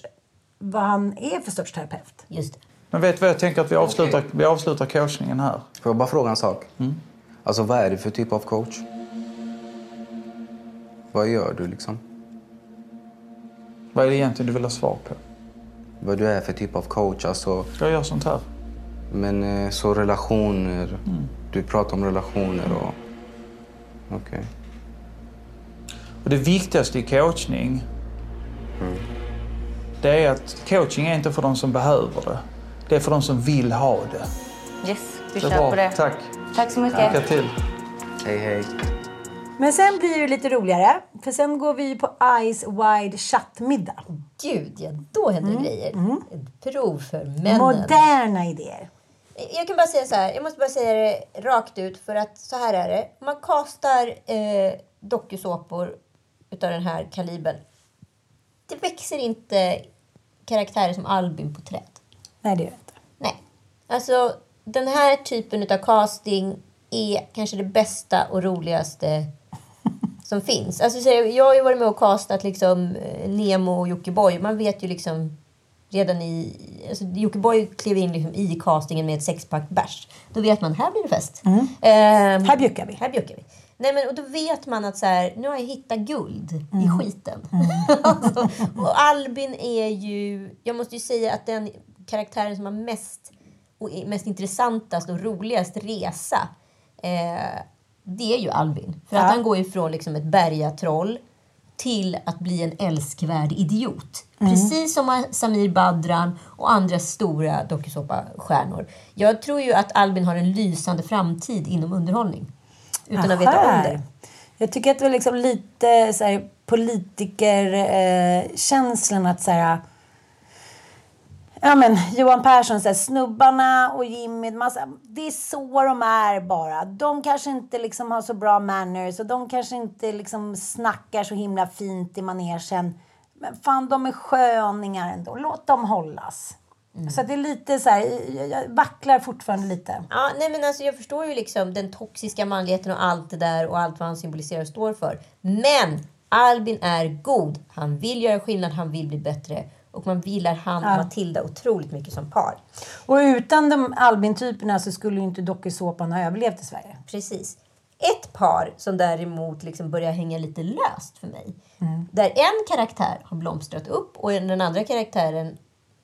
vad han är för sorts terapeut? Just det. Men vet du vad jag tänker att vi avslutar, vi avslutar coachningen här. Får jag bara fråga en sak? Alltså vad är det för typ av coach? Vad gör du liksom? Vad är det egentligen du vill ha svar på? Vad du är för typ av coach, alltså... Jag gör sånt här. Men eh, så relationer, Mm. du pratar om relationer och... Okej. Och det viktigaste i coachning, det är att coaching är inte för de som behöver det. Det är för de som vill ha det. Yes, vi Det kör bra. på det. Tack. Tack så mycket. Lycka till. Hej, hej. Men sen blir det lite roligare. För sen går vi på Eyes Wide Shut-middag. Gud, ja, då händer det grejer. Ett prov för männen. Moderna idéer. Jag kan bara säga så här, jag måste bara säga det rakt ut för att så här är det. Om man kastar eh, dokusåpor utav den här kalibern. Det växer inte karaktärer som Albin på träd. Nej, det gör det inte. Nej. Alltså den här typen utav casting är kanske det bästa och roligaste som finns. Alltså, så jag jag har ju varit med och castat liksom, eh, Nemo och Jockiboi. Man vet ju liksom redan i... Alltså, Jockiboi klev in liksom i castingen med ett sexpack bärs. Då vet man, här blir det fest. Mm. Ehm, Här bjuckar vi. Här bjuckar vi. Nej, men, och då vet man att så här, nu har jag hittat guld i Mm. skiten. alltså, och Albin är ju... Jag måste ju säga att den karaktären som har mest, och är mest intressantast och roligast resa eh, det är ju Albin. För Ja. att han går ifrån liksom ett bergatroll till att bli en älskvärd idiot. Mm. Precis som Samir Badran och andra stora dokusåpastjärnor. Jag tror ju att Albin har en lysande framtid inom underhållning. Utan att veta om det. Jag tycker att det var liksom lite så här, politikerkänslan eh, att så här, Ja men Johan Persson, så här, snubbarna och Jimmy, så här, det är så de är bara. De kanske inte liksom har så bra manners och de kanske inte liksom snackar så himla fint i manegen. Men fan, de är sköningar ändå. Låt dem hållas. Så att det är lite så här, jag vacklar fortfarande lite. Ja, nej men alltså jag förstår ju liksom den toxiska manligheten och allt det där och allt vad han symboliserar och står för. Men Albin är god. Han vill göra skillnad, han vill bli bättre. Och man gillar han och Ja. Matilda otroligt mycket som par. Och utan de Albin-typerna så skulle ju inte dokusåpan ha överlevt i Sverige. Precis. Ett par som däremot liksom börjar hänga lite löst för mig. Där en karaktär har blomstrat upp och den andra karaktären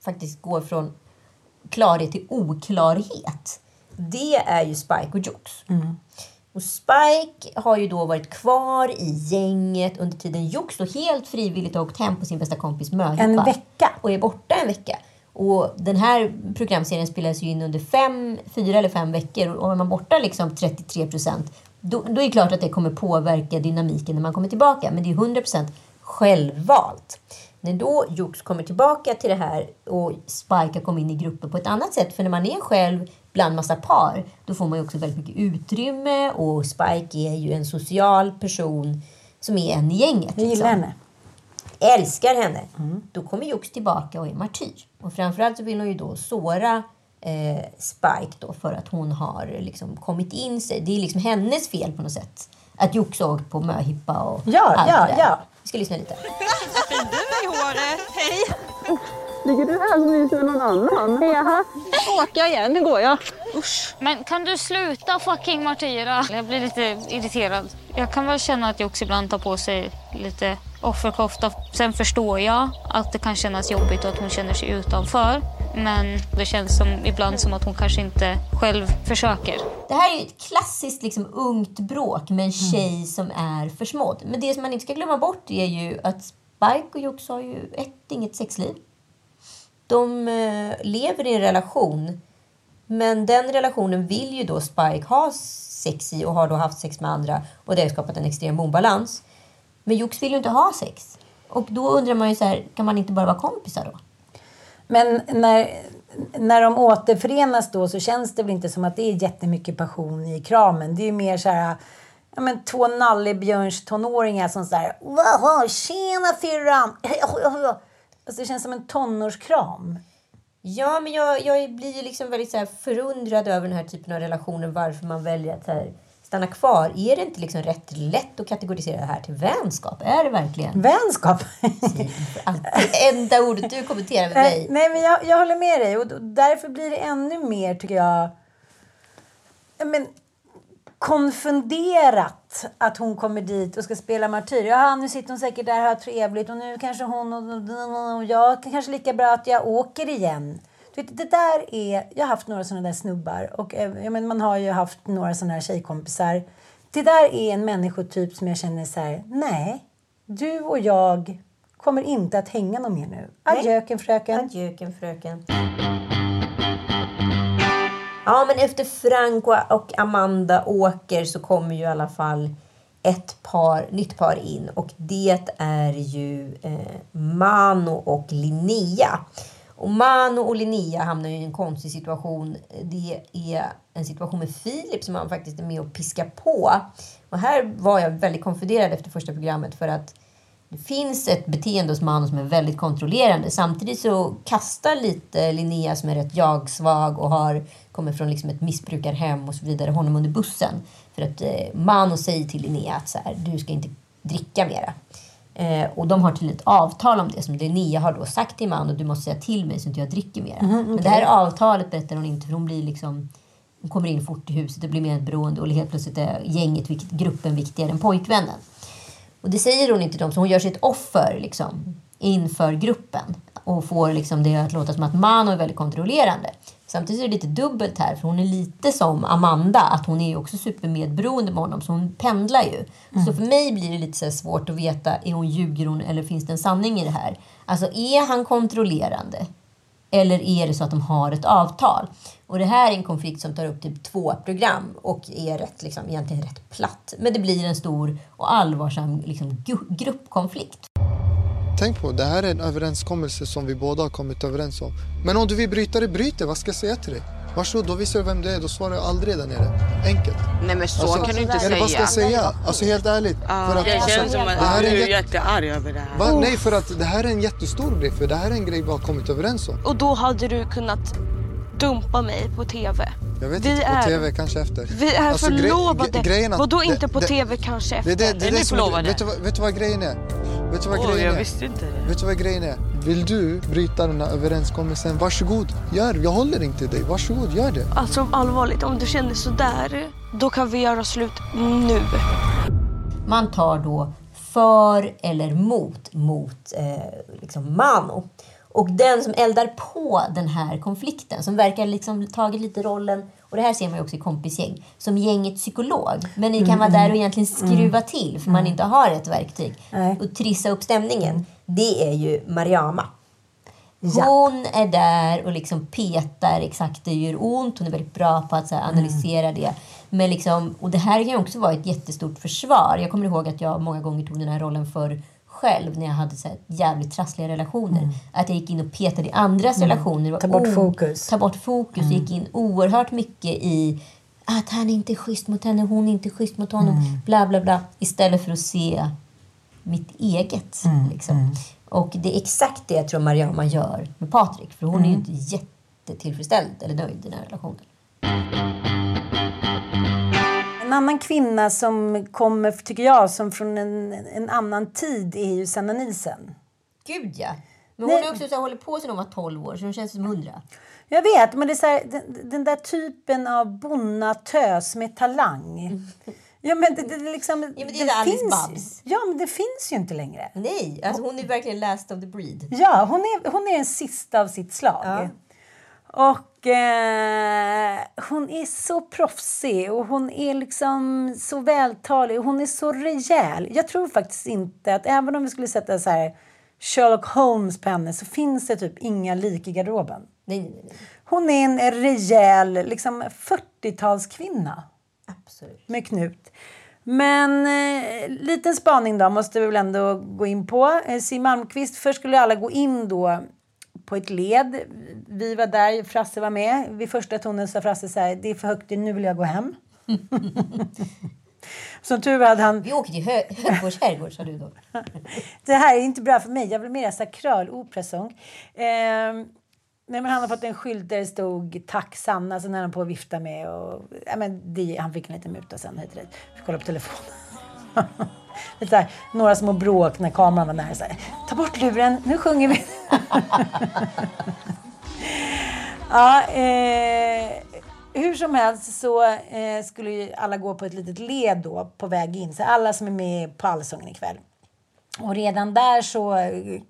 faktiskt går från klarhet till oklarhet. Det är ju Spike och Jux. Och Spike har ju då varit kvar i gänget under tiden Jux då helt frivilligt har åkt hem på sin bästa kompis möhippa. En vecka. Och är borta en vecka. Och den här programserien spelas ju in under fem, fyra eller fem veckor. Och är man borta liksom 33 procent, då, då är det klart att det kommer påverka dynamiken när man kommer tillbaka. Men det är 100 procent självvalt. När då Jux kommer tillbaka till det här och Spike har kommit in i grupper på ett annat sätt. För när man är själv bland massa par, då får man ju också väldigt mycket utrymme. Och Spike är ju en social person som är en i gänget. Vi gillar henne. Älskar henne. Då kommer Jux tillbaka och är martyr. Och framförallt så vill hon ju då såra eh, Spike då för att hon har liksom kommit in sig. Det är liksom hennes fel på något sätt. Att Jux har åkt på möhippa och Ja, allt ja, det där. ja. Vi ska lyssna lite. Vad fin du är i håret. Hej! Ligger du här och myser med någon annan? Jaha. Åker jag igen? Nu går jag. Men kan du sluta fucking martyra? Jag blir lite irriterad. Jag kan väl känna att Jox ibland tar på sig lite offerkofta. Sen förstår jag att det kan kännas jobbigt och att hon känner sig utanför. Men det känns som, ibland som att hon kanske inte själv försöker. Det här är ju ett klassiskt liksom, ungt bråk med en tjej som är försmådd. Men det som man inte ska glömma bort är ju att Spike och Jux har ju ett, inget sexliv. De eh, lever i en relation. Men den relationen vill ju då Spike ha sex i och har då haft sex med andra. Och det har skapat en extrem obalans. Men Jux vill ju inte ha sex. Och då undrar man ju så här, kan man inte bara vara kompisar då? Men när, när de återförenas då så känns det väl inte som att det är jättemycket passion i kramen. Det är ju mer så här, ja men två nallebjörns tonåringar som så här... tjena fyrran! Alltså det känns som en tonårskram. Ja, men jag, jag blir ju liksom väldigt så förundrad över den här typen av relationer. Varför man väljer att här, stanna kvar. Är det inte liksom rätt lätt att kategorisera det här till vänskap? Är det verkligen? Vänskap? Det enda ordet du kommenterar med mig. Nej, men jag, jag håller med dig och därför blir det ännu mer tycker jag ja, men, konfunderat att hon kommer dit och ska spela martyr. Ja, nu sitter hon säkert där och har trevligt och nu kanske hon och, och jag kanske lika bra att jag åker igen. Du vet, det där är, jag har haft några sådana där snubbar och eh, ja, men man har ju haft några sådana här tjejkompisar. Det där är en människotyp som jag känner så här, nej, du och jag kommer inte att hänga någon mer nu. Adjöken fröken. Adjöken fröken. Ja, men efter Frank och- Amanda åker så kommer ju i alla fall ett par, nytt par in och det är ju eh, Mano och Linnea. Och Mano och Linnea hamnar ju i en konstig situation. Det är en situation med Filip som han faktiskt är med och piskar på. Och här var jag väldigt konfunderad efter första programmet för att det finns ett beteende hos Mano som är väldigt kontrollerande. Samtidigt så kastar lite Linnea som är rätt jag-svag och har, kommer från liksom ett missbrukarhem och så vidare honom under bussen. För att eh, Mano säger till Linnea att så här, du ska inte dricka mera. Eh, och de har till ett avtal om det som Linnea har då sagt till Mano, du måste säga till mig så inte jag dricker mera. Mhm, Men okej. det här avtalet berättar hon inte för hon blir liksom hon kommer in fort i huset och blir mer beroende och helt plötsligt är gänget, gruppen viktigare än pojkvännen. Och det säger hon inte till dem, så hon gör sig ett offer liksom, inför gruppen. Och får liksom det att låta som att Mano är väldigt kontrollerande. Samtidigt är det lite dubbelt här, för hon är lite som Amanda, att hon är också supermedberoende med honom, så hon pendlar ju. Så för mig blir det lite svårt att veta, är hon ljuger hon eller finns det en sanning i det här? Alltså, är han kontrollerande? Eller är det så att de har ett avtal? Och det här är en konflikt som tar upp typ två program och är rätt, liksom, egentligen rätt platt. Men det blir en stor och allvarsam liksom, gruppkonflikt. Tänk på, det här är en överenskommelse som vi båda har kommit överens om. Men om du vill bryta det, bryt det. Vad ska jag säga till dig? Varsågod, då visar du vem det är. Då svarar jag aldrig där nere. Enkelt. Nej men så kan du inte eller säga. vad ska jag säga? Alltså helt ärligt. Ja, för att, det alltså, känns som att det här du en är jätte- jättearg över det här. Va? Nej, för att det här är en jättestor grej. För det här är en grej vi har kommit överens om. Och då hade du kunnat dumpa mig på TV. Jag vet Vi inte, på är- TV kanske efter. Vi är Alltså, gre- förlovade. ge- grejen att- Vadå det- inte på det- TV kanske Det, efter? det, det, det, är ni förlovade? vet, du, vad- vet du vad grejen är? Vet du vad Oj, grejen jag är? visste inte det. Vet du vad grejen är? Vill du bryta den här överenskommelsen, varsågod. Gör Jag håller inte dig. Varsågod, gör det. Alltså allvarligt, om du känner sådär. då kan vi göra slut nu. Man tar då för eller mot mot eh, liksom Mano. Och den som eldar på den här konflikten, som verkar liksom tagit lite rollen, och det här ser man ju också i kompisgäng, som gängets psykolog. Men ni kan Mm, vara där och mm, egentligen skruva till för man inte har ett verktyg. Och trissa upp stämningen. Det är ju Mariama. Hon är där och liksom petar exakt det gör ont. Hon är väldigt bra på att analysera det. Men liksom, och det här kan också vara ett jättestort försvar. Jag kommer ihåg att jag många gånger tog den här rollen för själv när jag hade så jävligt trassliga relationer. Att jag gick in och petade i andras Mm. relationer. Ta bort fokus. Ta bort fokus. Mm. Gick in oerhört mycket i att han inte är schysst mot henne, hon är inte schysst mot honom. Mm. Bla, bla, bla. Istället för att se mitt eget. Mm. Liksom. Och det är exakt det jag tror Mariama gör med Patrik. För hon är ju Mm. inte jättetillfredsställd eller nöjd i den här relationen. En annan kvinna som kommer, tycker jag, som från en, en annan tid är ju Sanna Nielsen. Gud ja! Men hon Nej. också så här, hållit på sedan hon var 12 år, så hon känns som 100. Jag vet, men det är här, den, den där typen av bonnatös med talang. Ja, men det, det, det liksom, Ja, men det är Alice Babs. Ja, men det finns ju inte längre. Nej, alltså hon är verkligen last of the breed. Ja, hon är, hon är den sista av sitt slag. Och eh, hon är så proffsig och hon är liksom så vältalig och hon är så rejäl. Jag tror faktiskt inte att även om vi skulle sätta så här Sherlock Holmes på henne så finns det typ inga lik i garderoben. Nej, nej, nej. Hon är en rejäl liksom 40-talskvinna. Absolut. Med knut. Men eh, liten spaning då måste vi väl ändå gå in på. Eh, Siw Malmkvist, först skulle alla gå in då på ett led. Vi var där, Frasse var med. Vid första tonen sa Frasse så här, det är för högt, nu vill jag gå hem. Som tur var hade han... Vi åker till Hö- Högfors herrgård, sa du då. Det här är inte bra för mig. Jag vill mer sakral operasång. Eh, nej, men han har fått en skylt där det stod Tack Sanna. Sen är han på att vifta med. Och, ja, men det, han fick en liten muta sen. Hit och dit. Fick kolla på telefonen. Lite så här, några små bråk när kameran var nära. Så här, Ta bort luren, nu sjunger vi. ja, eh, hur som helst så eh, skulle ju alla gå på ett litet led då på väg in. Så alla som är med på Allsången ikväll. Och redan där så eh,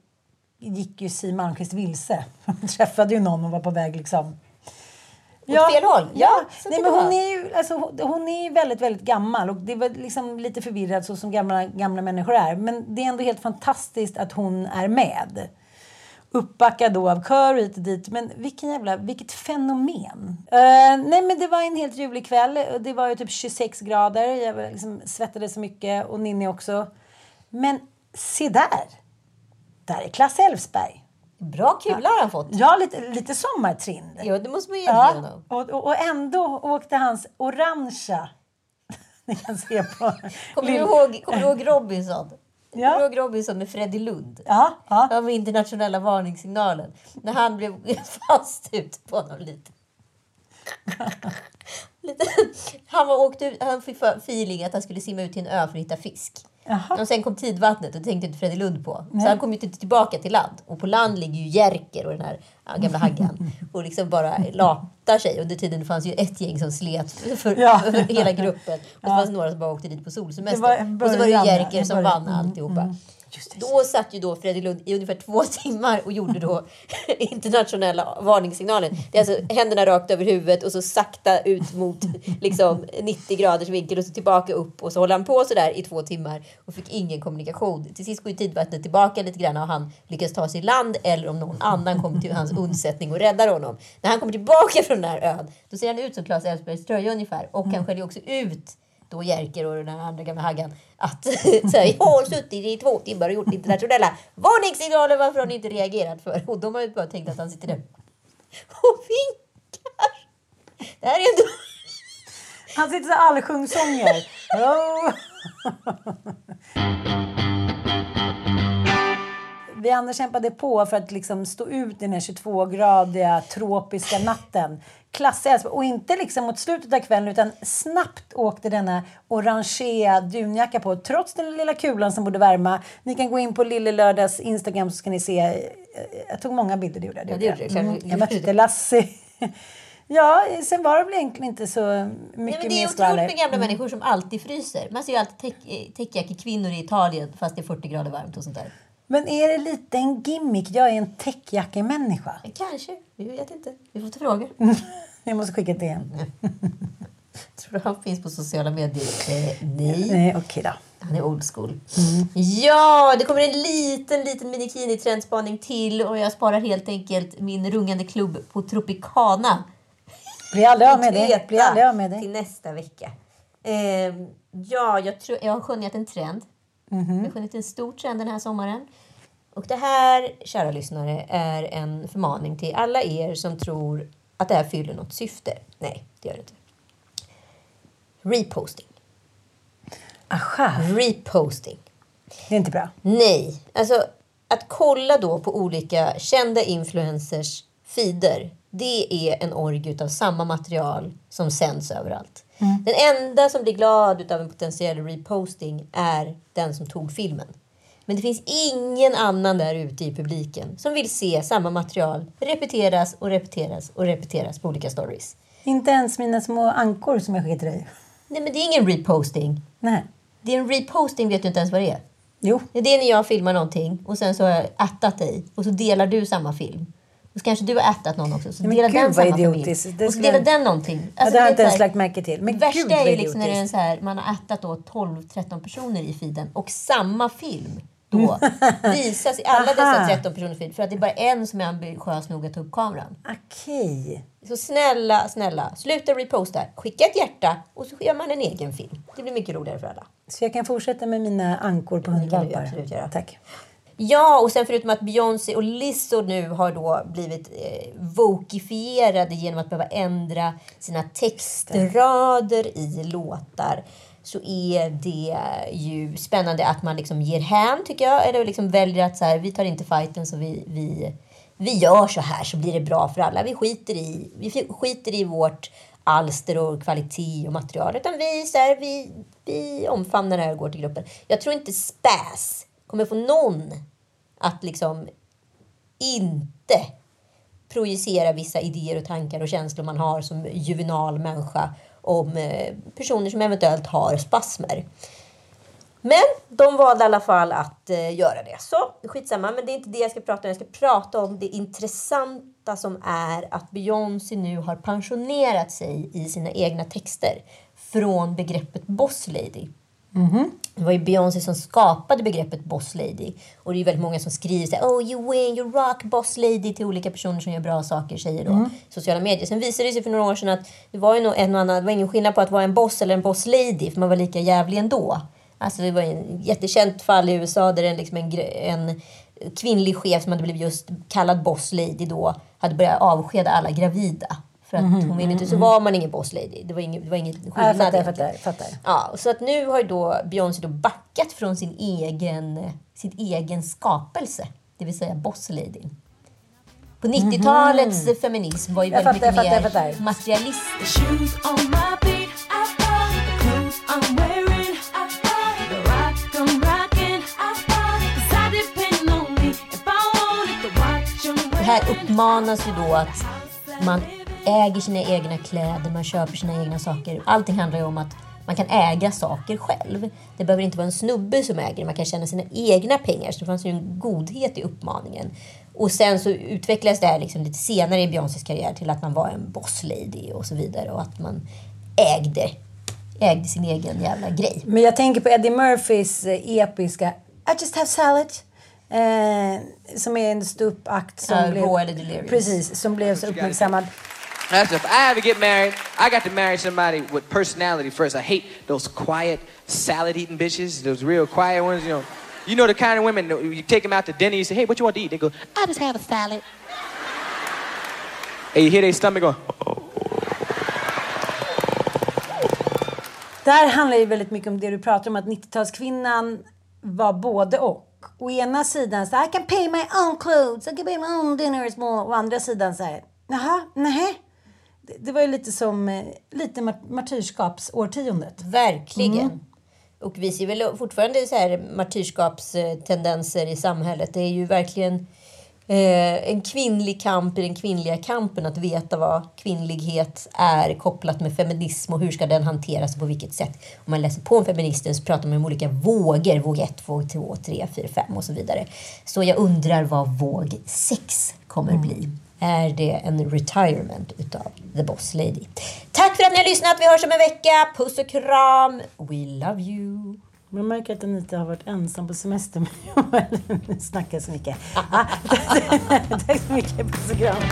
gick ju Siw Malmkvist vilse. Hon träffade ju någon och var på väg liksom... Åt fel håll? Ja, Ja, Nej, men hon är ju alltså, hon- är ju väldigt, väldigt gammal och det var liksom lite förvirrad så som gamla, gamla människor är. Men det är ändå helt fantastiskt att hon är med. Uppbackad då av kör och hit och dit. Men vilken jävla, vilket fenomen. Eh, nej men det var en helt ljuvlig kväll. Det var ju typ 26 grader. Jag liksom svettades så mycket och Ninni också. Men se där! Där är Klasse Elfsberg. Bra kula har han fått. Ja, lite, lite sommartrind. Ja, det måste man ge Ja, honom. och, och, och ändå åkte hans orangea... Ni kan se på... Kommer du ihåg, kommer du ihåg Robinson? Ja. Kommer du ihåg Robinson med Freddie Lund? Ja, ja. Han med internationella varningssignalen. När han blev fast ut på honom lite. lite. Han, var åkt ut, han fick feeling att han skulle simma ut till en ö för att hitta fisk. Och sen kom tidvattnet och det tänkte inte Freddie Lund på. Nej. Så han kom ju inte tillbaka till land. Och på land ligger ju Jerker och den här gamla haggan. och liksom bara latar sig. Under tiden fanns ju ett gäng som slet för, Ja. för hela gruppen. Och så Ja. fanns några som bara åkte dit på solsemester. Och så var det Jerker som vann Mm, alltihopa. Då satt ju då Freddie Lund i ungefär två timmar och gjorde då internationella varningssignalen. Det är alltså händerna rakt över huvudet och så sakta ut mot liksom 90 graders vinkel och så tillbaka upp och så håller han på så där i två timmar och fick ingen kommunikation. Till sist går ju tidvattnet tillbaka lite grann och han lyckas ta sig i land eller om någon annan kommer till hans undsättning och räddar honom. När han kommer tillbaka från den här ön då ser han ut som Claes Elfsbergs tröja ungefär och han skäller ju också ut då Jerker och den andra gamla haggan att så här, jag har suttit i två timmar och gjort internationella varningssignaler. Varför har ni inte reagerat för? Och de har ju bara tänkt att han sitter där och vinkar. Det här är ändå... Han sitter så här allsjungssånger. Oh. Vi andra kämpade på för att liksom stå ut i den här 22-gradiga tropiska natten. Klasse Elfsborg. Och inte liksom mot slutet av kvällen utan snabbt åkte denna orangea dunjacka på. Trots den lilla kulan som borde värma. Ni kan gå in på Lille Lördags Instagram så ska ni se. Jag tog många bilder, det gjorde jag. Ja, det gjorde klart. Mm. Jag mötte Lassie. Ja, sen var det väl egentligen inte så Nej, mycket men det är mer otroligt med gamla Mm. människor som alltid fryser. Man ser ju alltid täck- täckjackekvinnor i Italien fast det är 40 grader varmt och sånt där. Men är det lite en gimmick? Jag är en täckjackemänniska. Kanske. Vi vet inte. Vi får ta frågor. Jag måste skicka ett DM. Tror du han finns på sociala medier? Eh, nej. Nej, okej då. Han är old school. Ja, det kommer en liten, liten minikini-trendspaning till och jag sparar helt enkelt min rungande klubb på Tropicana. Bli aldrig av med det. Bli aldrig av med det. Till nästa vecka. Ehm, ja, jag, tror, jag har skönjat en trend. Mhm. Jag har skönjat en stor trend den här sommaren. Och det här, kära lyssnare, är en förmaning till alla er som tror att det här fyller något syfte. Nej, det gör det inte. Reposting. Aha. Reposting. Det är inte bra. Nej, alltså att kolla då på olika kända influencers feeder. Det är en orgie av samma material som sänds överallt. Mm. Den enda som blir glad av en potentiell reposting är den som tog filmen. Men det finns ingen annan där ute i publiken som vill se samma material repeteras och repeteras och repeteras på olika stories. Inte ens mina små ankor som jag skickade till dig. Nej, men det är ingen reposting. Nej. Det är en reposting, vet du inte ens vad det är. Jo. Det är när jag filmar någonting och sen så har jag attat dig och så delar du samma film. Och så kanske du har attat någon också. Så Men delar gud, den vad idiotiskt. Och så delar den någonting. Ja, det har jag inte ens lagt märke till. Men värsta gud, är ju liksom när det är så här, man har då 12-13 personer i feeden och samma film då visas i alla dessa Aha. 13 personer feed för att det är bara en som är ambitiös nog att ta upp kameran. Okej. Så snälla, snälla, sluta reposta. Skicka ett hjärta och så gör man en egen film. Det blir mycket roligare för alla. Så jag kan fortsätta med mina ankor på hundvalpar? Tack. Ja, och sen förutom att Beyoncé och Lizzo nu har då blivit eh, vokifierade genom att behöva ändra sina textrader i låtar så är det ju spännande att man liksom ger hän, tycker jag. Eller liksom väljer att så här, vi tar inte fighten så vi, vi, vi gör så här så blir det bra för alla. Vi skiter i, vi skiter i vårt alster och kvalitet och material. Utan vi, så här, vi, vi omfamnar det här och går till gruppen. Jag tror inte späs kommer få någon att liksom inte projicera vissa idéer och tankar och känslor man har som juvenal människa om eh, personer som eventuellt har spasmer. Men de valde i alla fall att eh, göra det. Så skitsamma, men det är inte det jag ska prata om. Jag ska prata om det intressanta som är att Beyoncé nu har pensionerat sig i sina egna texter från begreppet boss lady. Det var ju Beyoncé som skapade begreppet boss lady. Och det är väldigt många som skriver så här, Oh you win, you rock boss lady till olika personer som gör bra saker, säger då Mm. sociala medier. Sen visade det sig för några år sedan att det var ju nog en och annan, det var ingen skillnad på att vara en boss eller en boss lady, för man var lika jävlig ändå. Alltså det var en jättekänt fall i USA där en, liksom en, en kvinnlig chef som hade blivit just kallad boss lady då hade börjat avskeda alla gravida. För att Mhm, hon ville inte, så mhm. var man ingen boss lady. Det var ingen, det var ingen skillnad. Ja, jag fattar, jag fattar. fattar. Ja, så att nu har ju då Beyoncé då backat från sin egen, sin egen skapelse, det vill säga boss lady. På 90-talets feminism var ju Jag väldigt fattar, mycket fattar, mer fattar. materialistisk. Det här uppmanas ju då att man äger sina egna kläder, man köper sina egna saker. Allting handlar ju om att man kan äga saker själv. Det behöver inte vara en snubbe som äger det, man kan tjäna sina egna pengar. Så det fanns ju en godhet i uppmaningen. Och sen så utvecklades det här liksom lite senare i Beyoncés karriär till att man var en boss lady och så vidare. Och att man ägde, ägde sin egen jävla grej. Men jag tänker på Eddie Murphys eh, episka I just have salad. Eh, som är en ståuppakt som Ja, blev... Precis, som blev så uppmärksammad. That's if I ever get married, I got to marry somebody with personality first. I hate those quiet, salad eating bitches, those real quiet ones, you know. You know the kind of women, you take them out to dinner, you say, hey, what you want to eat? They go, I just have a salad. And you hear their stomach going, Där handlar ju väldigt mycket om det du pratar om, att 90-talskvinnan var både och. Å ena sidan så I can pay my own clothes, I can pay my own dinners. Å andra sidan så här, jaha, nej. Det, var ju lite som, eh, lite mart- martyrskapsårtiondet. Verkligen. Mm. Och vi ser väl fortfarande så här martyrskapstendenser i samhället. Det är ju verkligen Eh, en kvinnlig kamp i den kvinnliga kampen, att veta vad kvinnlighet är kopplat med feminism och hur ska den hanteras och på vilket sätt. Om man läser på om feminister så pratar man om olika vågor, våg 1, våg 2, 3, 4, 5 och så vidare. Så jag undrar vad våg 6 kommer bli. Är det en retirement utav The Boss Lady? Tack för att ni har lyssnat. Vi hörs om en vecka. Puss och kram. We love you. Man märker att Anita har varit ensam på semester med Joel. Snackar så mycket. Ah, tack så mycket. Puss och kram.